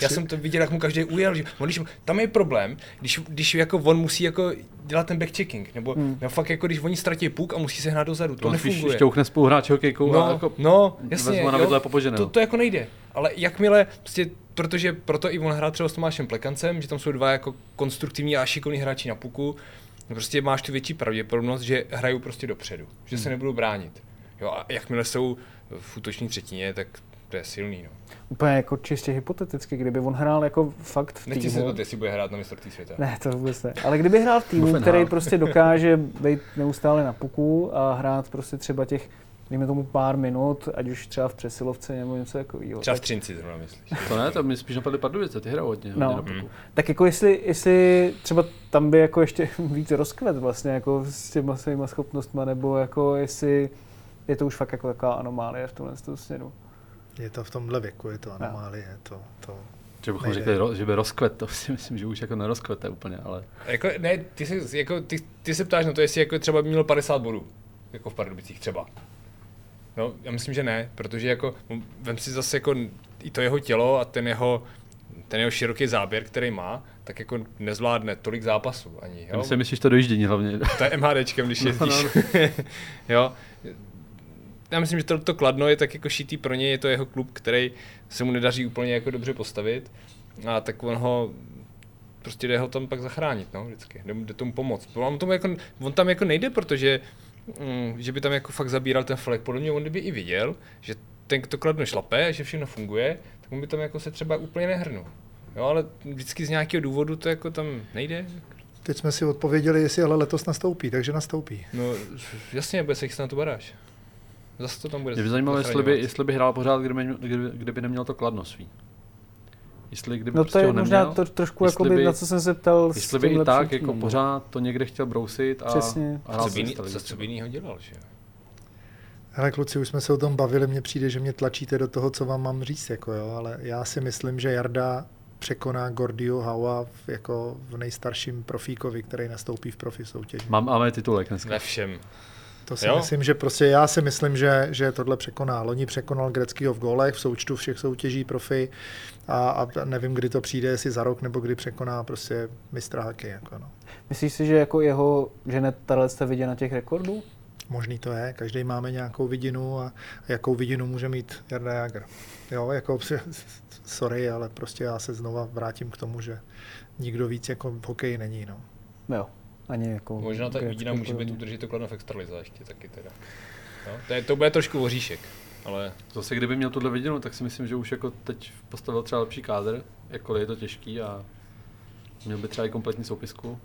já jsem to viděl, jak mu každý ujel, že on, když, tam je problém, když, když jako on musí jako dělat ten backchecking, nebo, Hmm. nebo fakt jako když oni ztratí puk a musí se hnát dozadu, to On spíš nefunguje. šťouchne spoluhráče hokejkou a No, jako no, jasně, vezmu na jo, vidle popožené. to, to, jako nejde. Ale jakmile, prostě, protože proto i on hrál třeba s Tomášem Plekancem, že tam jsou dva jako konstruktivní a šikovní hráči na puku, no prostě máš tu větší pravděpodobnost, že hrajou prostě dopředu, že Hmm. se nebudou bránit. Jo, a jakmile jsou v útoční třetině, tak to je silný, no. Úplně jako čistě hypoteticky, kdyby on hrál jako fakt v Nechci se týmu. to, jestli bude hrát na mistrovství světa. Ne, to vůbec ne. Ale kdyby hrál v týmu, který prostě dokáže být neustále na puku a hrát prostě třeba těch, dejme tomu pár minut, ať už třeba v přesilovce nebo něco takového. Třeba v Třinci zrovna myslíš. To ne, to mi spíš napadly Pardubice, ty hrajou hodně, hodně No. na puku. tak jako jestli, jestli třeba tam by jako ještě [laughs] víc rozkvet vlastně jako s těma svýma schopnostma, nebo jako jestli je to už fakt jako taková anomálie v tomhle tom směru. Je to v tomhle věku, je to anomálie, to, to Že bychom Nejde. řekli, že by rozkvet, to si myslím, že už jako nerozkvete úplně, ale Jako, ne, ty se, jako, ty, ty se ptáš na to, jestli jako třeba by měl 50 bodů, jako v Pardubicích třeba. No, já myslím, že ne, protože jako, vem si zase jako i to jeho tělo a ten jeho, ten jeho široký záběr, který má, tak jako nezvládne tolik zápasů ani, jo? jo? si myslíš to dojíždění hlavně. To je MHDčkem, když [laughs] No, jezdíš. no. [laughs] jo. Já myslím, že to, to Kladno je tak jako šitý pro něj, je to jeho klub, který se mu nedaří úplně jako dobře postavit. A tak on ho prostě jde ho tam pak zachránit, no, vždycky. Jde, jde tomu pomoct. On, tomu jako, on tam jako nejde, protože mm, že by tam jako fakt zabíral ten flek. Podle mě on kdyby i viděl, že ten to kladno šlape že všechno funguje, tak on by tam jako se třeba úplně nehrnul. Jo, ale vždycky z nějakého důvodu to jako tam nejde. Teď jsme si odpověděli, jestli ale letos nastoupí, takže nastoupí. No jasně, bude se na tu baráž. Zase to tam bude Mě by zajímalo, jestli by, jestli by hrál pořád, kdyby, kdyby, kdyby neměl to kladno svý. Jestli kdyby No prostě to je ho možná neměl, to trošku, jakoby, by- na co jsem se ptal s Jestli by i tak předtím, jako no. pořád to někde chtěl brousit a, Přesně. a hrál Co se by, jiný, co, co by jinýho dělal, že jo? Hele kluci, už jsme se o tom bavili, mně přijde, že mě tlačíte do toho, co vám mám říct, jako jo, ale já si myslím, že Jarda překoná Gordio Haua v, jako v nejstarším profíkovi, který nastoupí v profi soutěži. Mám, máme titulek dneska. Ve všem. To si Jo? myslím, že prostě já si myslím, že, že tohle překoná. Loni překonal Greckýho v gólech v součtu všech soutěží profi a, a nevím, kdy to přijde, jestli za rok nebo kdy překoná prostě mistra haky. Jako no. Myslíš si, že jako jeho žene tahle jste vidět na těch rekordů? Možný to je, každý máme nějakou vidinu a jakou vidinu může mít Jarda Jager. Jo, jako, [laughs] sorry, ale prostě já se znova vrátím k tomu, že nikdo víc jako v hokeji není. No. Jo, ani jako... Možná ta jediná může být udržet to kladno v extralize ještě taky teda. No, to, je, to bude trošku oříšek, ale Zase kdyby měl tuhle viděnou, tak si myslím, že už jako teď postavil třeba lepší kádr, jakkoliv je to těžký a měl by třeba i kompletní soupisku.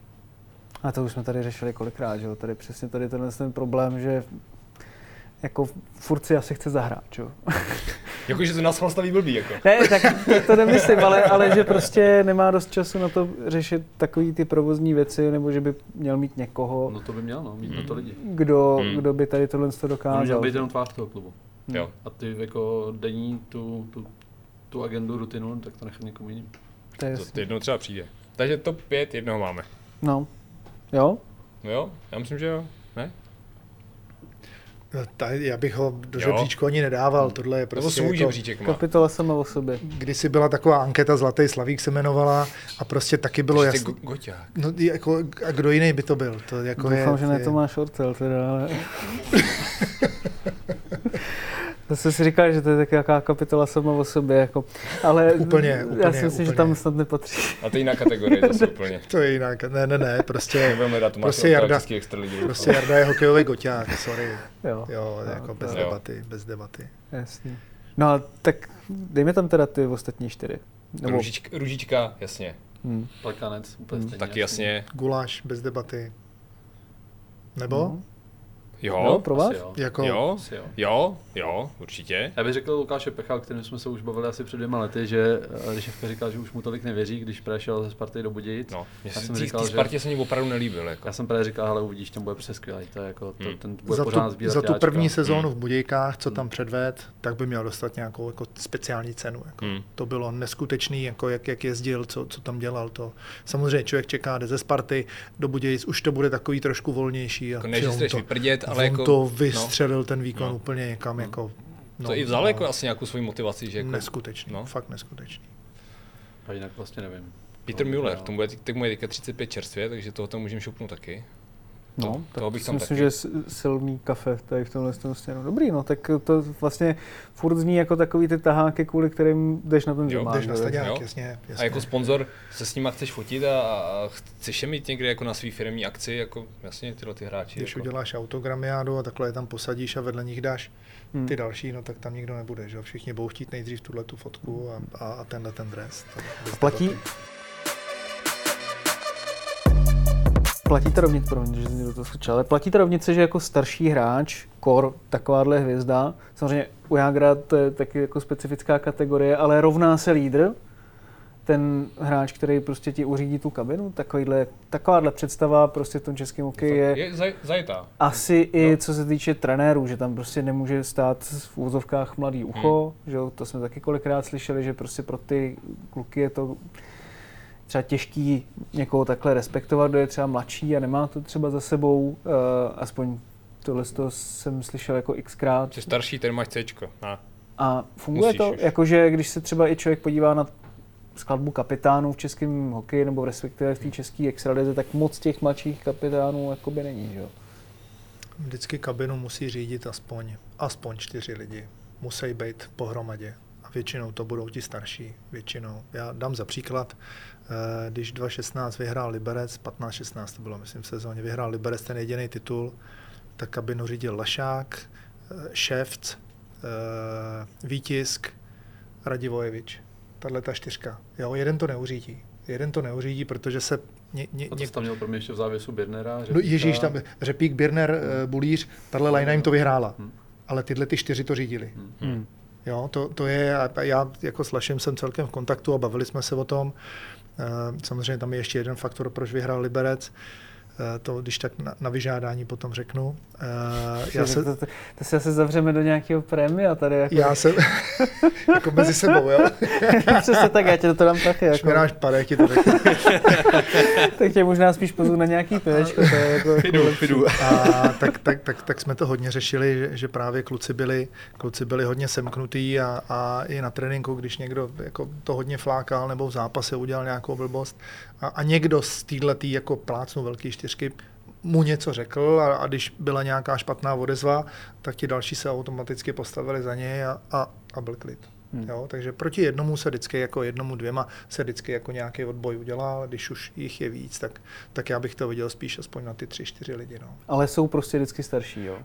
A to už jsme tady řešili kolikrát, že jo? Tady přesně tady tenhle ten problém, že jako furt si asi chce zahrát, [laughs] že jo? jakože to nás staví blbý, jako. Ne, tak to nemyslím, ale, ale že prostě nemá dost času na to řešit takový ty provozní věci, nebo že by měl mít někoho, No to by měl, no, mít na to lidi. kdo, Hmm. kdo by tady tohle to On měl dokázal. být jenom tvář toho klubu. Jo. A ty jako denní tu, tu, tu agendu, rutinu, tak to nechat někomu jiným. To je To jasný. jednou třeba přijde. Takže top 5 jednoho máme. No, jo? No jo, já myslím, že jo. Ne? Ta, já bych ho do žebříčku ani nedával, tohle je Nebo prostě svůj jako, žebříček má. Kapitola sama o sobě. kdysi byla taková anketa Zlatý Slavík se jmenovala a prostě taky bylo Ještě jasné. go- Goťák. No, jako, a kdo jiný by to byl? To jako Doufám, je, že ne je, Tomáš Ortel teda, ale... [laughs] Zase si říkal, že to je taková kapitola sama o sobě, jako. ale Úplně, já úplně, si myslím, že úplně. tam snad nepatří. A to je jiná kategorie [laughs] zase úplně. To je jinak. Ne, ne, ne, prostě, Nebudeme hledat prostě Jarda, extraligy. prostě Jarda je hokejový goťák, sorry. Jo, Jo, No, jako to bez jo. debaty, bez debaty. jasně. No a tak dejme tam teda ty ostatní čtyři. Nebo, Ružička, ružička, jasně. hm. Plekanec, úplně Hmm. stejně. Taky jasně. Guláš, bez debaty. Nebo? No. Jo, Jo, pro vás? Jo. Jako, jo, jo. jo, jo, určitě. Já bych řekl Lukáše Pecha, o kterém jsme se už bavili asi před dvěma lety, že eh, když říkal, že už mu tolik nevěří, když přešel ze Sparty do Budějic. No, mě Já se jsem tý, říkal, tý že- Spartě se mi opravdu nelíbil. Jako. Já jsem právě říkal, ale uvidíš, ten bude prostě skvělý. To je jako, to, Hmm. ten bude za pořád tu, za tu jáčka. první sezónu v Budějkách, co Hmm. tam předved, tak by měl dostat nějakou jako speciální cenu. Jako. Hmm. To bylo neskutečný, jako jak, jak jezdil, co, co tam dělal. To. Samozřejmě člověk čeká, jde ze Sparty do Budějic, už to bude takový trošku volnější. A Jako ne, že to, vyprdět, ale on jako... to vystřelil ten výkon No. úplně někam. Jako, No, to i vzal jako asi nějakou svoji motivaci, že jako... Neskutečný, no. fakt neskutečný. A jinak vlastně nevím. Peter No, Müller, no. tomu bude, teď mu je teďka 35 čerstvě, takže toho tam můžeme šupnout taky. No, To- tak toho bych si tam myslím, taky. že silný kafe tady v tomhle tom směru. Dobrý, no, tak to vlastně furt zní jako takový ty taháky, kvůli kterým jdeš na ten zimák. Jdeš na stadiák, jo. jasně, jasně. A jako sponzor se s nima chceš fotit a, a chceš je mít někde jako na svý firmní akci, jako jasně tyhle ty hráči. Když jako. uděláš autogramiádu a takhle je tam posadíš a vedle nich dáš Hmm. ty další, no tak tam nikdo nebude, že jo? Všichni budou chtít nejdřív tuhle tu fotku a, a, a tenhle ten dres. To Platí, platí ta rovnice, promiň, že jsem do toho skočil, ale platí ta rovnice, že jako starší hráč, kor, takováhle hvězda, samozřejmě u Jagra to je taky jako specifická kategorie, ale rovná se lídr, ten hráč, který prostě ti uřídí tu kabinu, takovýhle, takováhle představa prostě v tom českém hokeji je, Je zaj, zajetá. asi i Jo. co se týče trenérů, že tam prostě nemůže stát v úzovkách mladý ucho, že jo, to jsme taky kolikrát slyšeli, že prostě pro ty kluky je to třeba těžký někoho takhle respektovat, kdo je třeba mladší a nemá to třeba za sebou, uh, aspoň tohle to jsem slyšel jako xkrát. Jsi starší, ten máš Cčko. A. A funguje Musíš to, už. jakože když se třeba i člověk podívá na skladbu kapitánů v českém hokeji, nebo respektive v té české extralize, tak moc těch mladších kapitánů jakoby není, že jo? Vždycky kabinu musí řídit aspoň, aspoň čtyři lidi. Musí být pohromadě. A většinou to budou ti starší. Většinou. Já dám za příklad, když 2016 vyhrál Liberec, 15-16 to bylo, myslím, v sezóně, vyhrál Liberec ten jediný titul, tak kabinu řídil Lašák, eh, Ševc, eh, Výtisk, Radivojevič. Tahle ta čtyřka. Jo, jeden to neuřídí. Jeden to neuřídí, protože se Ně, ně, a to tam měl pro mě ještě v závěsu Birnera. Řepíka. No ježíš, tam Řepík, Birner, hmm. Bulíř, tahle lajna jim to vyhrála. Hmm. Ale tyhle ty čtyři to řídili. Hmm. Jo, to, to je, já jako s Lašem jsem celkem v kontaktu a bavili jsme se o tom. Samozřejmě tam je ještě jeden faktor, proč vyhrál Liberec. Eh, to když tak na, na vyžádání potom řeknu. Uh, já se, to, to, to se asi zavřeme do nějakého prémia tady. Jako... Já jsem, [laughs] jako mezi sebou, jo? [laughs] Přesně tak, já tě to dám taky. Jako... Když mi dáš pare, ti to řeknu. [laughs] tak tě možná spíš pozvu na nějaký pivečko. To je jako... Fidu, fidu. A tak, tak, tak, tak, jsme to hodně řešili, že, že právě kluci byli, kluci byli hodně semknutý a, a i na tréninku, když někdo jako to hodně flákal nebo v zápase udělal nějakou blbost a, a někdo z této jako plácnu velký čtyřky mu něco řekl a, a když byla nějaká špatná odezva, tak ti další se automaticky postavili za něj a, a, a byl klid. Hmm. Jo, takže proti jednomu se vždycky jako jednomu, dvěma se vždycky jako nějaký odboj udělá, ale když už jich je víc, tak, tak já bych to viděl spíš aspoň na ty tři, čtyři lidi. No. Ale jsou prostě vždycky starší, jo?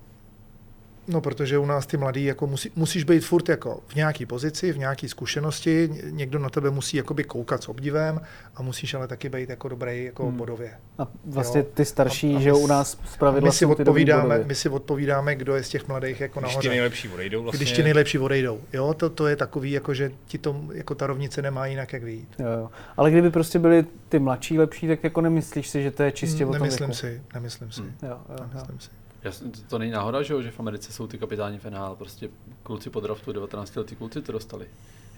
No, protože u nás ty mladí jako musí, musíš být furt jako v nějaké pozici, v nějaké zkušenosti, někdo na tebe musí jakoby koukat s obdivem a musíš ale taky být jako dobrý jako hmm. bodově. A vlastně jo? ty starší, a, a že u nás zpravidla my si odpovídáme, My si odpovídáme, kdo je z těch mladých jako Když nahoře. ti nejlepší odejdou vlastně. Když ti nejlepší odejdou. Jo, to, to je takový, jako že ti to, jako ta rovnice nemá jinak jak vyjít. Jo, jo. Ale kdyby prostě byli ty mladší lepší, tak jako nemyslíš si, že to je čistě hmm, o tom Nemyslím si, nemyslím si. Hmm. Jo, jo, nemyslím jo. si. Jasně, to není náhoda, že, že v Americe jsou ty kapitáni v NHL, prostě kluci po draftu, 19 letí kluci to dostali.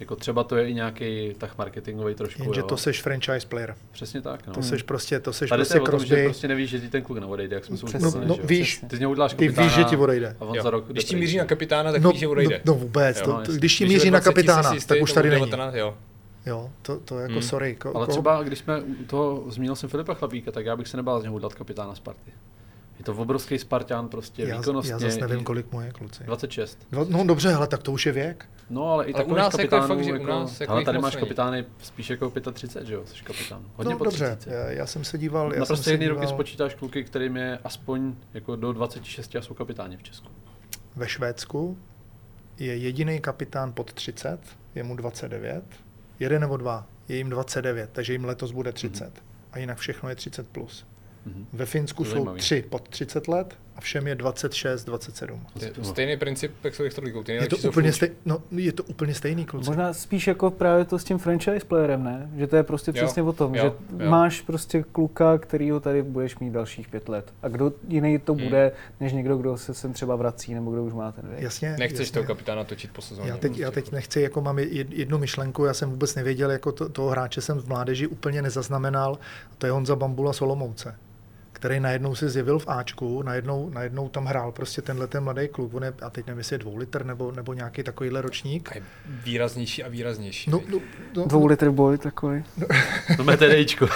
Jako třeba to je i nějaký tak marketingový trošku. Jenže jo. to seš franchise player. Přesně tak. No. To seš prostě, to seš Tady prostě to je že prostě nevíš, že ti ten kluk neodejde, jak jsme se no, no, víš, ty z něho uděláš ty víš, že ti odejde. A on za rok Když ti míří na kapitána, tak no, víš, že odejde. No, no vůbec, jo, to, no, když ti míří na kapitána, tak už tady není. Jo. Jo, to, to jako hmm. sorry. Ko, Ale třeba, když jsme u toho, zmínil jsem Filipa Chlapíka, tak já bych se nebál z něho udělat kapitána Sparty. Je to obrovský Spartan, prostě já, výkonnostně. Já zase nevím, kolik mu je kluci. 26. No, no dobře, ale tak to už je věk. No, ale i ale takových u nás kapitánů, jako, fakt, že jako, u nás jako ale tady máš není. kapitány spíš jako 35, že jo, jsi kapitán. Hodně no, po dobře, 30. já, já, jsem se díval. Já Na prostě jedný díval... roky spočítáš kluky, kterým je aspoň jako do 26 a jsou kapitáni v Česku. Ve Švédsku je jediný kapitán pod 30, je mu 29, jeden nebo dva, je jim 29, takže jim letos bude 30. Mm-hmm. A jinak všechno je 30 plus. Mm-hmm. Ve Finsku jsou tři pod 30 let a všem je 26, 27. Je Stejný princip, jak jsou elektrolikou. Ty Je to, úplně stej, no, je to úplně stejný, kluci. Možná spíš jako právě to s tím franchise playerem, ne? Že to je prostě Jo, přesně o tom, jo, že jo. máš prostě kluka, kterýho tady budeš mít dalších pět let. A kdo jiný to Hmm. bude, než někdo, kdo se sem třeba vrací, nebo kdo už má ten věk. Jasně, Nechceš jasně. toho kapitána točit po sezóně. Já teď, já teď nechci, jako mám jed- jednu myšlenku, já jsem vůbec nevěděl, jako to, toho hráče jsem v mládeži úplně nezaznamenal, to je Honza Bambula Solomouce, který najednou se zjevil v Ačku, najednou, najednou tam hrál prostě tenhle ten mladý kluk, on je, a teď nevím, jestli je dvou litr nebo, nebo nějaký takovýhle ročník. A je výraznější a výraznější. No, no, no, Dvou litr boy takový. [laughs] To bude TDIčko.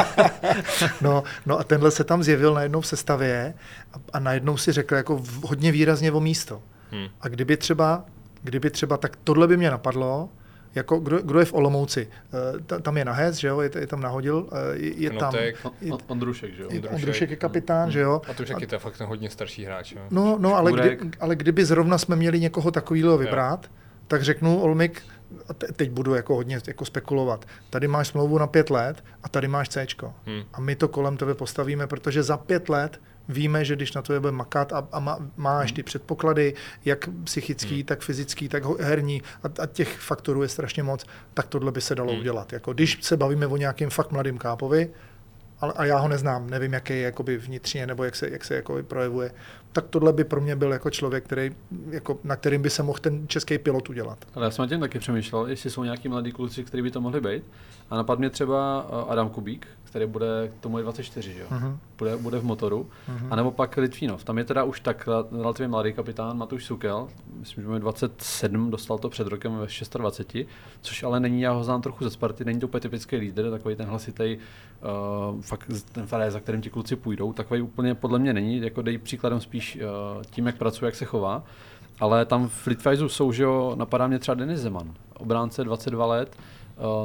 [laughs] no, no a tenhle se tam zjevil najednou v sestavě a, a najednou si řekl jako hodně výrazně o místo. Hmm. A kdyby třeba, kdyby třeba, tak tohle by mě napadlo, jako kdo, kdo je v Olomouci? Eh, ta- Tam je Nahez, že jo, je, je tam nahodil, eh, je, je tam... Knotek, je- On- Ondrušek, že jo? Ondrušek. Ondrušek je kapitán, že jo? A to už je to fakt ten hodně starší hráč. Jo. No, no ale, kdy, ale kdyby zrovna jsme měli někoho takového vybrat, tak řeknu Olmik, a te, teď budu jako hodně jako spekulovat, tady máš smlouvu na pět let a tady máš C. Hmm. A my to kolem tebe postavíme, protože za pět let víme, že když na to bude makat a, a má, máš ty předpoklady, jak psychický, Hmm. tak fyzický, tak herní, a, a těch faktorů je strašně moc, tak tohle by se dalo Hmm. udělat. Jako, když se bavíme o nějakým fakt mladým kápovi, ale, a já ho neznám, nevím, jaký je jakoby vnitřně, nebo jak se, jak se jako projevuje, tak tohle by pro mě byl jako člověk, který, jako, na kterým by se mohl ten český pilot udělat. Ale já jsem nad tím taky přemýšlel, jestli jsou nějaký mladí kluci, kteří by to mohli být. A napadl mě třeba eh, Adam Kubík, který bude, k tomu je 24, že jo? Mhm. Bude, bude v motoru. Mhm. A nebo pak Litvínov. Tam je teda už tak relativně mladý kapitán Matuš Sukel. Myslím, že mu je 27, dostal to před rokem ve 26, což ale není, já ho znám trochu ze Sparty, není to úplně typický lídr, takový ten hlasitý, uh, fakt ten faré, za kterým ti kluci půjdou. Takový úplně podle mě není, jako dej příkladem spíš uh, tím, jak pracuje, jak se chová. Ale tam v Litwijzu jsou, že jo, napadá mě třeba Denis Zeman, obránce 22 let,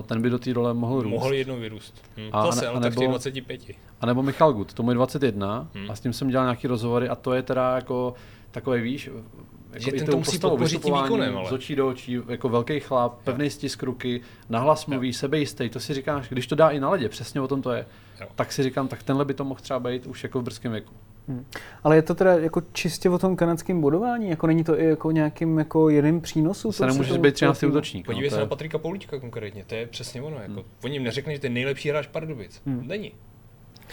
ten by do té role mohl růst. Mohl jednou vyrůst. Hm. A- Zase, a ale tak v těch 25. a nebo Michal Gut, tomu je 21 Hmm. a s tím jsem dělal nějaký rozhovory a to je teda jako takový, víš, jako Že ten to musí podpořit tím výkonem, ale. Z očí do očí, jako velký chlap, pevný stisk ruky, nahlas mluví, sebejistý, to si říkáš, když to dá i na ledě, přesně o tom to je, Jo. tak si říkám, tak tenhle by to mohl třeba být už jako v brzkém věku. Hmm. Ale je to teda jako čistě o tom kanadském bodování? Jako není to i jako nějakým jako jiným přínosem? Se nemůžeš být 13. útočník. Podívej no, se je- na Patrika Poulíčka konkrétně, to je přesně ono. Jako. On jim neřekne, že to je nejlepší hráč Pardubic. Hmm. Není.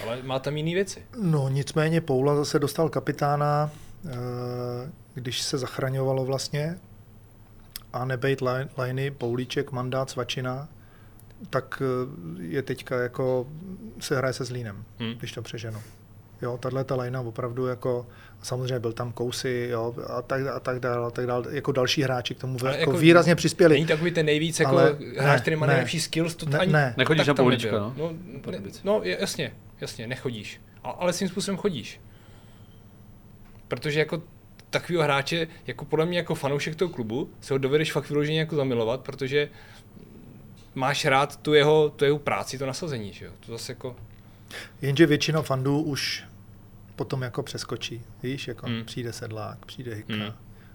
Ale má tam jiné věci. No nicméně Poula zase dostal kapitána, eh, když se zachraňovalo vlastně a nebejt Laj- Lajny, Poulíček, mandát, Svačina, tak eh, je teďka jako, se hraje se Zlínem, Hmm. když to přeženu. Jo, tahle ta lajna opravdu jako, samozřejmě byl tam Kousy, jo, a tak, a tak dále, a tak dále, jako další hráči k tomu Ale jako, jako výrazně přispěli. Není takový ten nejvíc jako Ale hráč, ne, který má ne. nejlepší skills, to Ne, ani ne. Nechodíš tak na nebyl. no? No, ne, no je- jasně, jasně, nechodíš. A, ale svým způsobem chodíš. Protože jako takového hráče, jako podle mě jako fanoušek toho klubu, se ho dovedeš fakt vyloženě jako zamilovat, protože máš rád tu jeho, tu jeho práci, to nasazení, že jo? To zase jako, Jenže většina fandů už potom jako přeskočí. Víš, jako Hmm. přijde sedlák, přijde hykra, Hmm.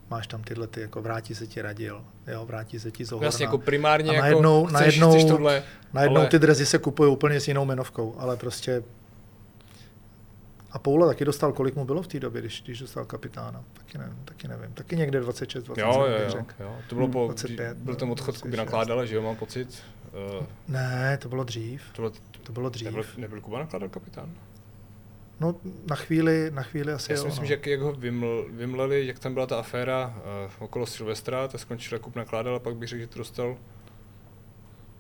máš tam tyhle ty, jako vrátí se ti radil, jo, vrátí se ti zohorna. jasně jako primárně a jako najednou, chceš, najednou, chceš tohle, najednou ale- ty drezy se kupují úplně s jinou menovkou, ale prostě a Poula taky dostal, kolik mu bylo v té době, když, když dostal kapitána. Taky nevím, taky nevím. Taky někde 26, 27, Jo, jo, jo, jo. To bylo po, 25, byl ten odchod 26. Kuby nakládala, že jo, mám pocit. Uh, Ne, to bylo dřív. to bylo, To bylo dřív. nebyl, nebyl Kuba nakládal kapitán? No, na chvíli, na chvíli asi Já si jo, myslím, no. že jak, jak ho vyml, vymleli, jak tam byla ta aféra uh, okolo Silvestra, to skončil Jakub nakládal a pak bych řekl, že to dostal,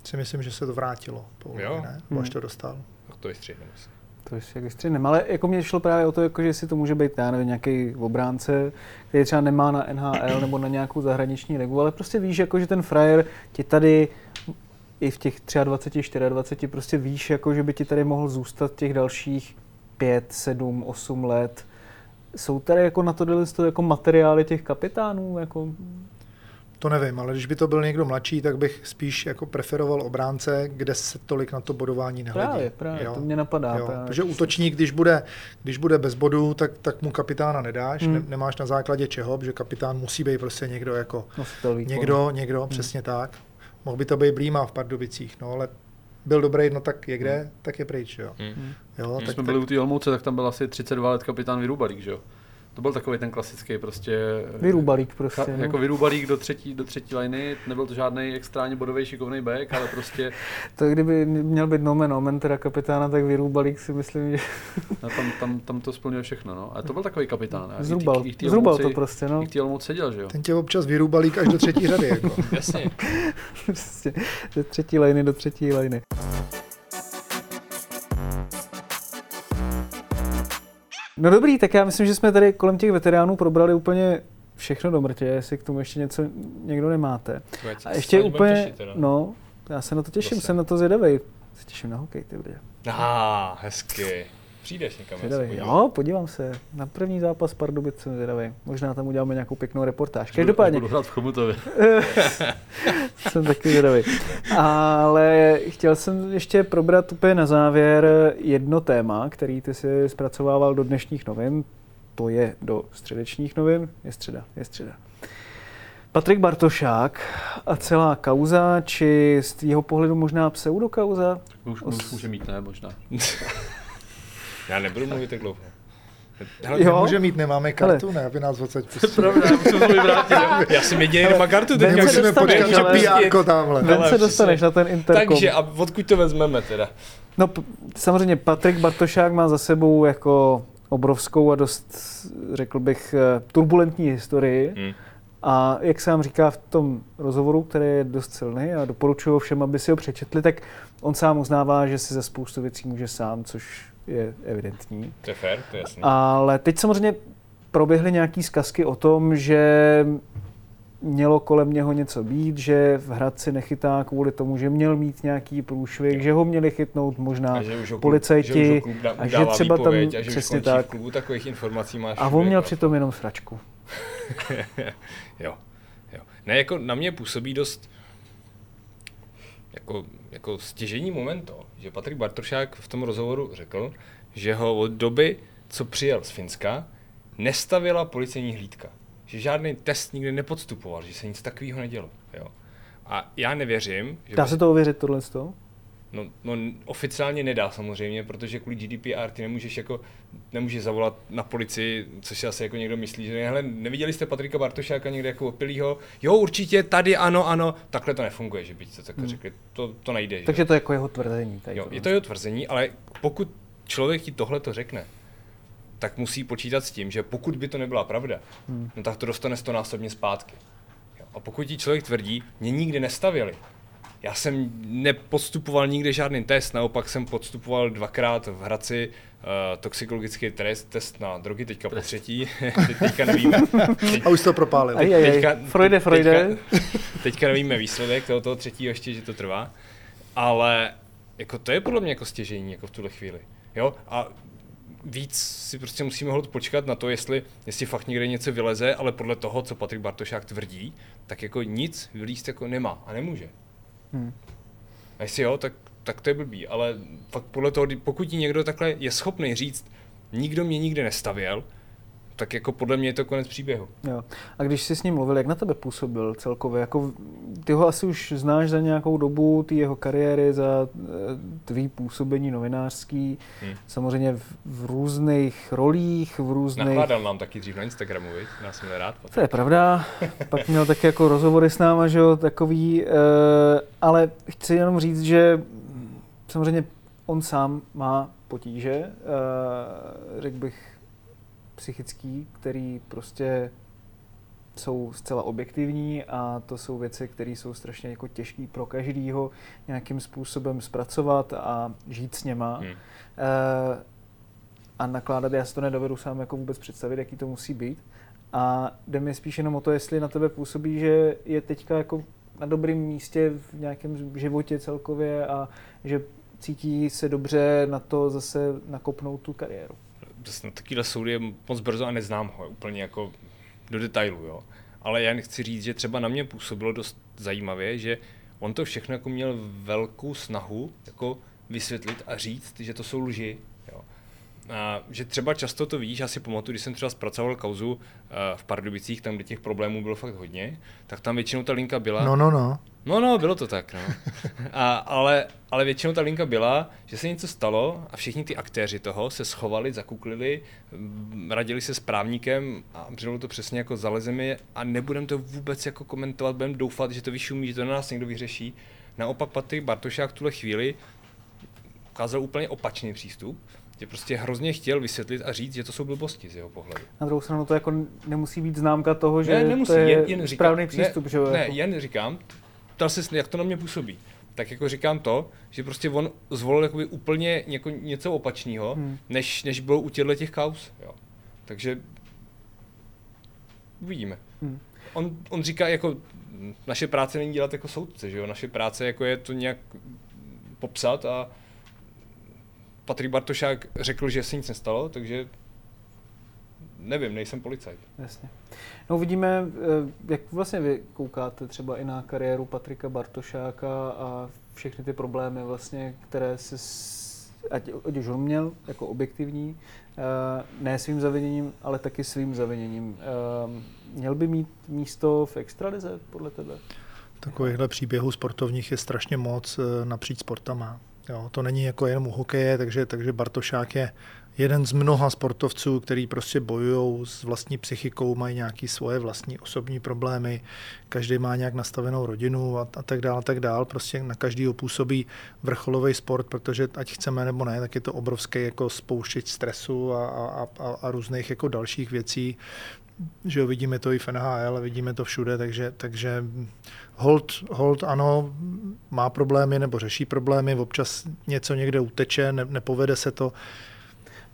Si myslím, že se to vrátilo. Poulovi, Jo. ne? Hmm. Až to dostal. tak to vystříhneme si. To je jak vystřihnem. Ale jako mě šlo právě o to, jako, že si to může být, já nevím, nějaký obránce, který třeba nemá na NHL nebo na nějakou zahraniční ligu, ale prostě víš, jako, že ten frajer ti tady i v těch 23, 24 prostě víš, jako, že by ti tady mohl zůstat těch dalších 5, 7, 8 let. Jsou tady jako na to to jako materiály těch kapitánů? Jako, To nevím, ale když by to byl někdo mladší, tak bych spíš jako preferoval obránce, kde se tolik na to bodování nehledí. právě, právě, to mě napadá. Jo, právě. protože útočník, když bude, když bude bez bodů, tak, tak mu kapitána nedáš, Hmm. ne, nemáš na základě čeho, protože kapitán musí být prostě někdo jako, Nositel někdo, někdo, Hmm. přesně tak. Mohl by to být Blíma v Pardubicích, no ale byl dobrý, no tak je kde, tak je pryč, jo. Hmm. jo Když tak, jsme tak, byli u té Olmouce, tak tam byl asi 32 let kapitán Vyrubalík, že jo? To byl takový ten klasický prostě... Vyrůbalík prostě. Cha, no. jako Vyrubalík do třetí, do třetí liny, nebyl to žádný extrémně bodový šikovný back, ale prostě [laughs] To kdyby měl být nomen omen teda kapitána, tak Vyrůbalík si myslím, že [laughs] no, tam, tam, tam, to splňuje všechno, no. Ale to byl takový kapitán. a i zrubal, i v té zrubal to prostě, no. I Olomouci seděl, že jo? ten tě občas vyrůbalík až do třetí řady, jako. [laughs] Jasně. prostě ze třetí lajny do třetí lajny. No dobrý, tak já myslím, že jsme tady kolem těch veteránů probrali úplně všechno do mrtě, jestli k tomu ještě něco někdo nemáte. A ještě úplně, no, já se na to těším, Zase. jsem na to zvědavej. Se těším na hokej, ty lidi. Aha, hezky. Přijdeš někam. podívám. Jo, podívám se. Na první zápas Pardubic jsem zvědavej. Možná tam uděláme nějakou pěknou reportáž. Každopádně, Budu hrát v Chomutově. [laughs] jsem taky zvědavý. Ale chtěl jsem ještě probrat úplně na závěr jedno téma, který ty si zpracovával do dnešních novin. To je do středečních novin. Je středa, je středa. Patrik Bartošák a celá kauza, či z tvýho pohledu možná pseudokauza? Už, už může mít, ne, možná. [laughs] Já nebudu mluvit tak dlouho. Hele, Jo. nemůže mít, nemáme kartu, ne, aby nás odsaď pustili. Pravda, já musím to vyvrátit. Já jsem jediný, kdo má kartu teď. Musíme počkat na PR tamhle. Ven se dostaneš na ten interkom. Takže a odkud to vezmeme teda? No p- samozřejmě Patrik Bartošák má za sebou jako obrovskou a dost, řekl bych, eh, turbulentní historii. Hmm. A jak sám říká v tom rozhovoru, který je dost silný a doporučuji všem, aby si ho přečetli, tak on sám uznává, že si za spoustu věcí může sám, což je evidentní. To je fér, to je jasný. Ale teď samozřejmě proběhly nějaký zkazky o tom, že mělo kolem něho něco být, že v Hradci nechytá kvůli tomu, že měl mít nějaký průšvih, že ho měli chytnout možná A že už ho klub- policajti že už ho klub dá- a že třeba tam a že přesně v tak. klubu, takových informací máš A on měl jako. přitom jenom sračku. [laughs] jo, jo. Ne, jako na mě působí dost jako, jako stěžení moment to, že Patrik Bartošák v tom rozhovoru řekl, že ho od doby, co přijel z Finska, nestavila policejní hlídka. Že žádný test nikdy nepodstupoval, že se nic takového nedělo. Jo. A já nevěřím, že... Dá se to ověřit tohle z toho? No, no, oficiálně nedá samozřejmě, protože kvůli GDPR ty nemůžeš jako, nemůžeš zavolat na policii, což si asi jako někdo myslí, že hele, neviděli jste Patrika Bartošáka někde jako opilýho? Jo, určitě, tady ano, ano, takhle to nefunguje, že by to takhle Hmm. řekli, to, to nejde. že? Takže to je jako jeho tvrzení. Tady Jo, je to jeho tvrzení, ale pokud člověk ti tohle to řekne, tak musí počítat s tím, že pokud by to nebyla pravda, Hmm. no tak to dostane stonásobně zpátky. Jo. A pokud ti člověk tvrdí, mě nikdy nestavili, já jsem nepostupoval nikde žádný test, naopak jsem podstupoval dvakrát v Hradci uh, toxikologický test, test na drogy, teďka po třetí, [laughs] Teď, teďka nevíme. Teď, [laughs] A už to propálil. Aj, aj, aj. teďka, Freude, Freude. Teďka, [laughs] teďka nevíme výsledek toho, toho třetího ještě, že to trvá, ale jako to je podle mě jako stěžení jako v tuhle chvíli. Jo? A víc si prostě musíme hold počkat na to, jestli, jestli fakt někde něco vyleze, ale podle toho, co Patrik Bartošák tvrdí, tak jako nic vylíst jako nemá a nemůže. Hmm. A jestli jo, tak, tak to je blbý, ale fakt podle toho, pokud ti někdo takhle je schopný říct, nikdo mě nikdy nestavěl, tak jako podle mě je to konec příběhu. Jo. A když jsi s ním mluvil, jak na tebe působil celkově? Jako, ty ho asi už znáš za nějakou dobu, ty jeho kariéry, za eh, tvý působení novinářský, Hmm. samozřejmě v, v různých rolích, v různých... Nakládal nám taky dřív na Instagramu, viď? Já jsem rád. To je pravda. [laughs] Pak měl taky jako rozhovory s náma, že jo, takový, e, ale chci jenom říct, že samozřejmě on sám má potíže, e, řekl bych psychický, který prostě jsou zcela objektivní a to jsou věci, které jsou strašně jako těžké pro každýho nějakým způsobem zpracovat a žít s něma. Hmm. E, a nakládat, já si to nedovedu sám jako vůbec představit, jaký to musí být. A jde mi spíš jenom o to, jestli na tebe působí, že je teďka jako na dobrém místě v nějakém životě celkově a že cítí se dobře na to zase nakopnout tu kariéru. Na takovýhle soudy je moc brzo a neznám ho úplně jako do detailu, jo. Ale já chci říct, že třeba na mě působilo dost zajímavě, že on to všechno jako měl velkou snahu jako vysvětlit a říct, že to jsou lži, že třeba často to vidíš, já si pamatuju, když jsem třeba zpracoval kauzu uh, v Pardubicích, tam, kde těch problémů bylo fakt hodně, tak tam většinou ta linka byla. No, no, no. No, no, bylo to tak, no. A, ale, ale většinou ta linka byla, že se něco stalo a všichni ty aktéři toho se schovali, zakuklili, mm, radili se s právníkem a bylo to přesně jako zalezeme a nebudeme to vůbec jako komentovat, budeme doufat, že to vyšumí, že to na nás někdo vyřeší. Naopak Patrik Bartošák v tuhle chvíli ukázal úplně opačný přístup, že prostě hrozně chtěl vysvětlit a říct, že to jsou blbosti z jeho pohledu. Na druhou stranu to jako nemusí být známka toho, že ne, nemusí, to je jen, jen říkám, správný přístup, ne, že jo? Ne, jako. jen říkám, ptal se, jak to na mě působí. Tak jako říkám to, že prostě on zvolil jakoby úplně něko, něco opačného, hmm. než, než bylo u těchto těch kaus. Jo. Takže uvidíme. Hmm. On, on říká, jako naše práce není dělat jako soudce, že jo? Naše práce jako je to nějak popsat a Patrik Bartošák řekl, že se nic nestalo, takže nevím, nejsem policajt. Jasně. No uvidíme, eh, jak vlastně vy koukáte třeba i na kariéru Patrika Bartošáka a všechny ty problémy vlastně, které se, ať, ať už on měl jako objektivní, eh, ne svým zaviněním, ale taky svým zaviněním. Eh, Měl by mít místo v extralize podle tebe? Takovýchhle příběhů sportovních je strašně moc napříč sportama. Jo, to není jako jenom u hokeje, takže, takže Bartošák je, jeden z mnoha sportovců, který prostě bojují s vlastní psychikou, mají nějaké svoje vlastní osobní problémy, každý má nějak nastavenou rodinu a, a tak dále, tak dále. Prostě na každýho působí vrcholový sport, protože ať chceme nebo ne, tak je to obrovský jako spouštěč stresu a, a, a, a různých jako dalších věcí. Že jo, vidíme to i v NHL, vidíme to všude, takže, takže hold, hold ano, má problémy nebo řeší problémy, občas něco někde uteče, ne, nepovede se to,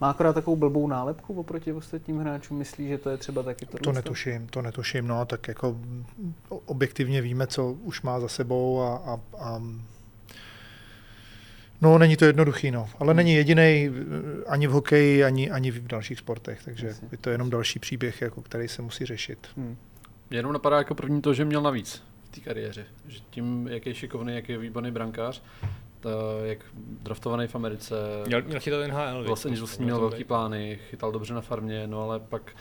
má akorát takovou blbou nálepku oproti ostatním hráčům? Myslí, že to je třeba taky to? To netuším, to netuším, no, tak jako objektivně víme, co už má za sebou a, a, a No, není to jednoduchý, no. Ale není jediný ani v hokeji, ani, ani v dalších sportech, takže Jasně. je to jenom další příběh, jako, který se musí řešit. Hmm. Jenom napadá jako první to, že měl navíc v té kariéře. Že tím, jak je šikovný, jak je výborný brankář, jak draftovaný v Americe. Měl, měl chytat NHL. Los Angeles měl velký plány, chytal dobře na farmě, no ale pak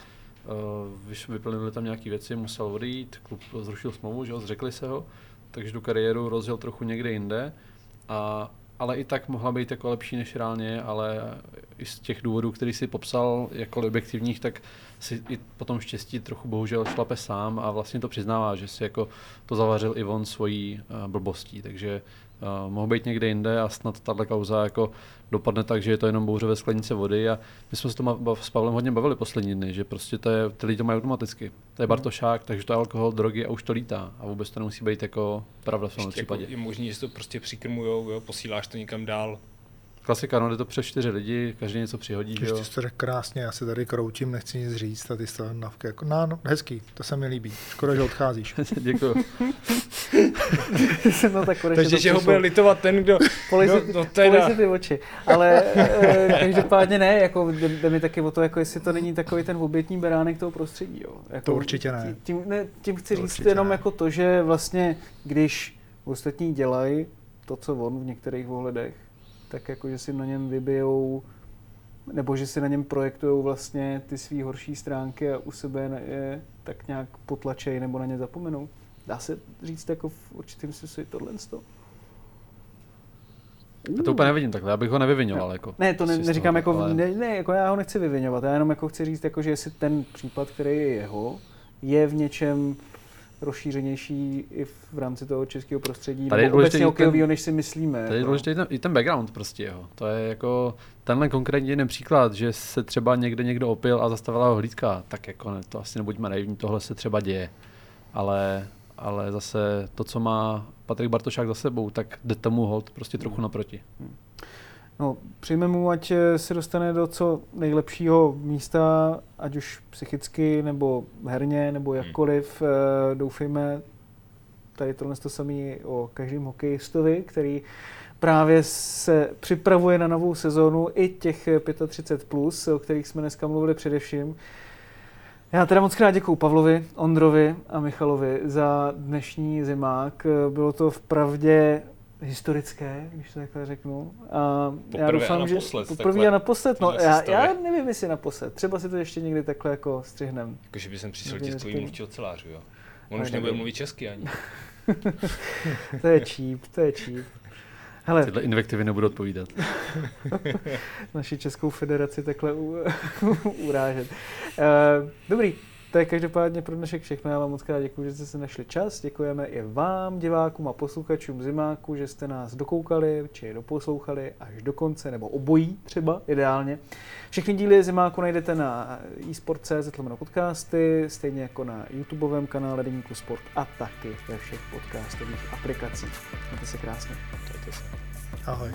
uh, vyplnili tam nějaké věci, musel odejít, klub zrušil smlouvu, že ho, zřekli se ho, takže tu kariéru rozjel trochu někde jinde. A, ale i tak mohla být jako lepší než reálně, ale i z těch důvodů, který si popsal jako objektivních, tak si i potom štěstí trochu bohužel šlape sám a vlastně to přiznává, že si jako to zavařil i on svojí uh, blbostí, takže uh, mohl být někde jinde a snad tahle kauza jako dopadne tak, že je to jenom bouře ve sklenice vody a my jsme se to s Pavlem hodně bavili poslední dny, že prostě to je, ty lidi to mají automaticky. To je Bartošák, takže to je alkohol, drogy a už to lítá a vůbec to nemusí být jako pravda v tom jako případě. Jako je možné, že to prostě přikrmujou, jo, posíláš to někam dál, Klasika, no, jde to přes čtyři lidi, každý něco přihodí. Ještě jsi to řekl krásně, já se tady kroutím, nechci nic říct, a ty jsi navky jako, no, no, hezký, to se mi líbí. Škoda, že odcházíš. Děkuji. no, tak Takže, že ho bude litovat ten, kdo... Polej si, no, teda. si ty oči. Ale e, každopádně ne, jako jde, mi taky o to, jako jestli to není takový ten obětní beránek toho prostředí. Jo. Jako, to určitě ne. Tím, ne, tím chci to říct jenom ne. jako to, že vlastně, když ostatní dělají to, co on v některých ohledech, tak jako, že si na něm vybijou nebo že si na něm projektují vlastně ty své horší stránky a u sebe je tak nějak potlačej nebo na ně zapomenou. Dá se říct jako v určitém smyslu tohle z toho? Já to úplně nevidím takhle, já bych ho nevyvinoval. No. Jako, ne, to ne, neříkám jako, ale... ne, ne, jako já ho nechci vyvinovat, já jenom jako chci říct, jako, že jestli ten případ, který je jeho, je v něčem rozšířenější i v rámci toho českého prostředí, tady nebo obecně hokejového, než si myslíme. Tady je důležitý ten, i ten background prostě jeho. To je jako tenhle konkrétní jeden příklad, že se třeba někde někdo opil a zastavila ho hlídka, tak jako ne, to asi nebuďme naivní, tohle se třeba děje. Ale, ale zase to, co má Patrik Bartošák za sebou, tak jde tomu hold prostě trochu naproti. Hmm. No, přijme mu, ať eh, se dostane do co nejlepšího místa, ať už psychicky, nebo herně, nebo hmm. jakkoliv. Hmm. Doufejme tady tohle to samé o každém hokejistovi, který právě se připravuje na novou sezónu i těch 35+, plus, o kterých jsme dneska mluvili především. Já teda moc krát děkuju Pavlovi, Ondrovi a Michalovi za dnešní zimák. Bylo to v pravdě historické, když to takhle řeknu. A poprvé já doufám, a naposled. Že poprvé a naposled, no, já, já, nevím, jestli naposled. Třeba si to ještě někdy takhle jako střihnem. Jakože by jsem přišel tiskový mluvčí ocelářů, jo. On už nebude mluvit česky ani. [laughs] to je cheap, to je cheap. Hele, Tyhle invektivy nebudu odpovídat. [laughs] Naši Českou federaci takhle u, [laughs] urážet. Uh, dobrý, to je každopádně pro dnešek všechno. Já vám moc krát děkuji, že jste se našli čas. Děkujeme i vám, divákům a posluchačům Zimáku, že jste nás dokoukali, či doposlouchali až do konce, nebo obojí třeba ideálně. Všechny díly Zimáku najdete na eSport.cz podcasty, stejně jako na YouTubeovém kanále Deníku Sport a taky ve všech podcastových aplikacích. Mějte se krásně. Ahoj.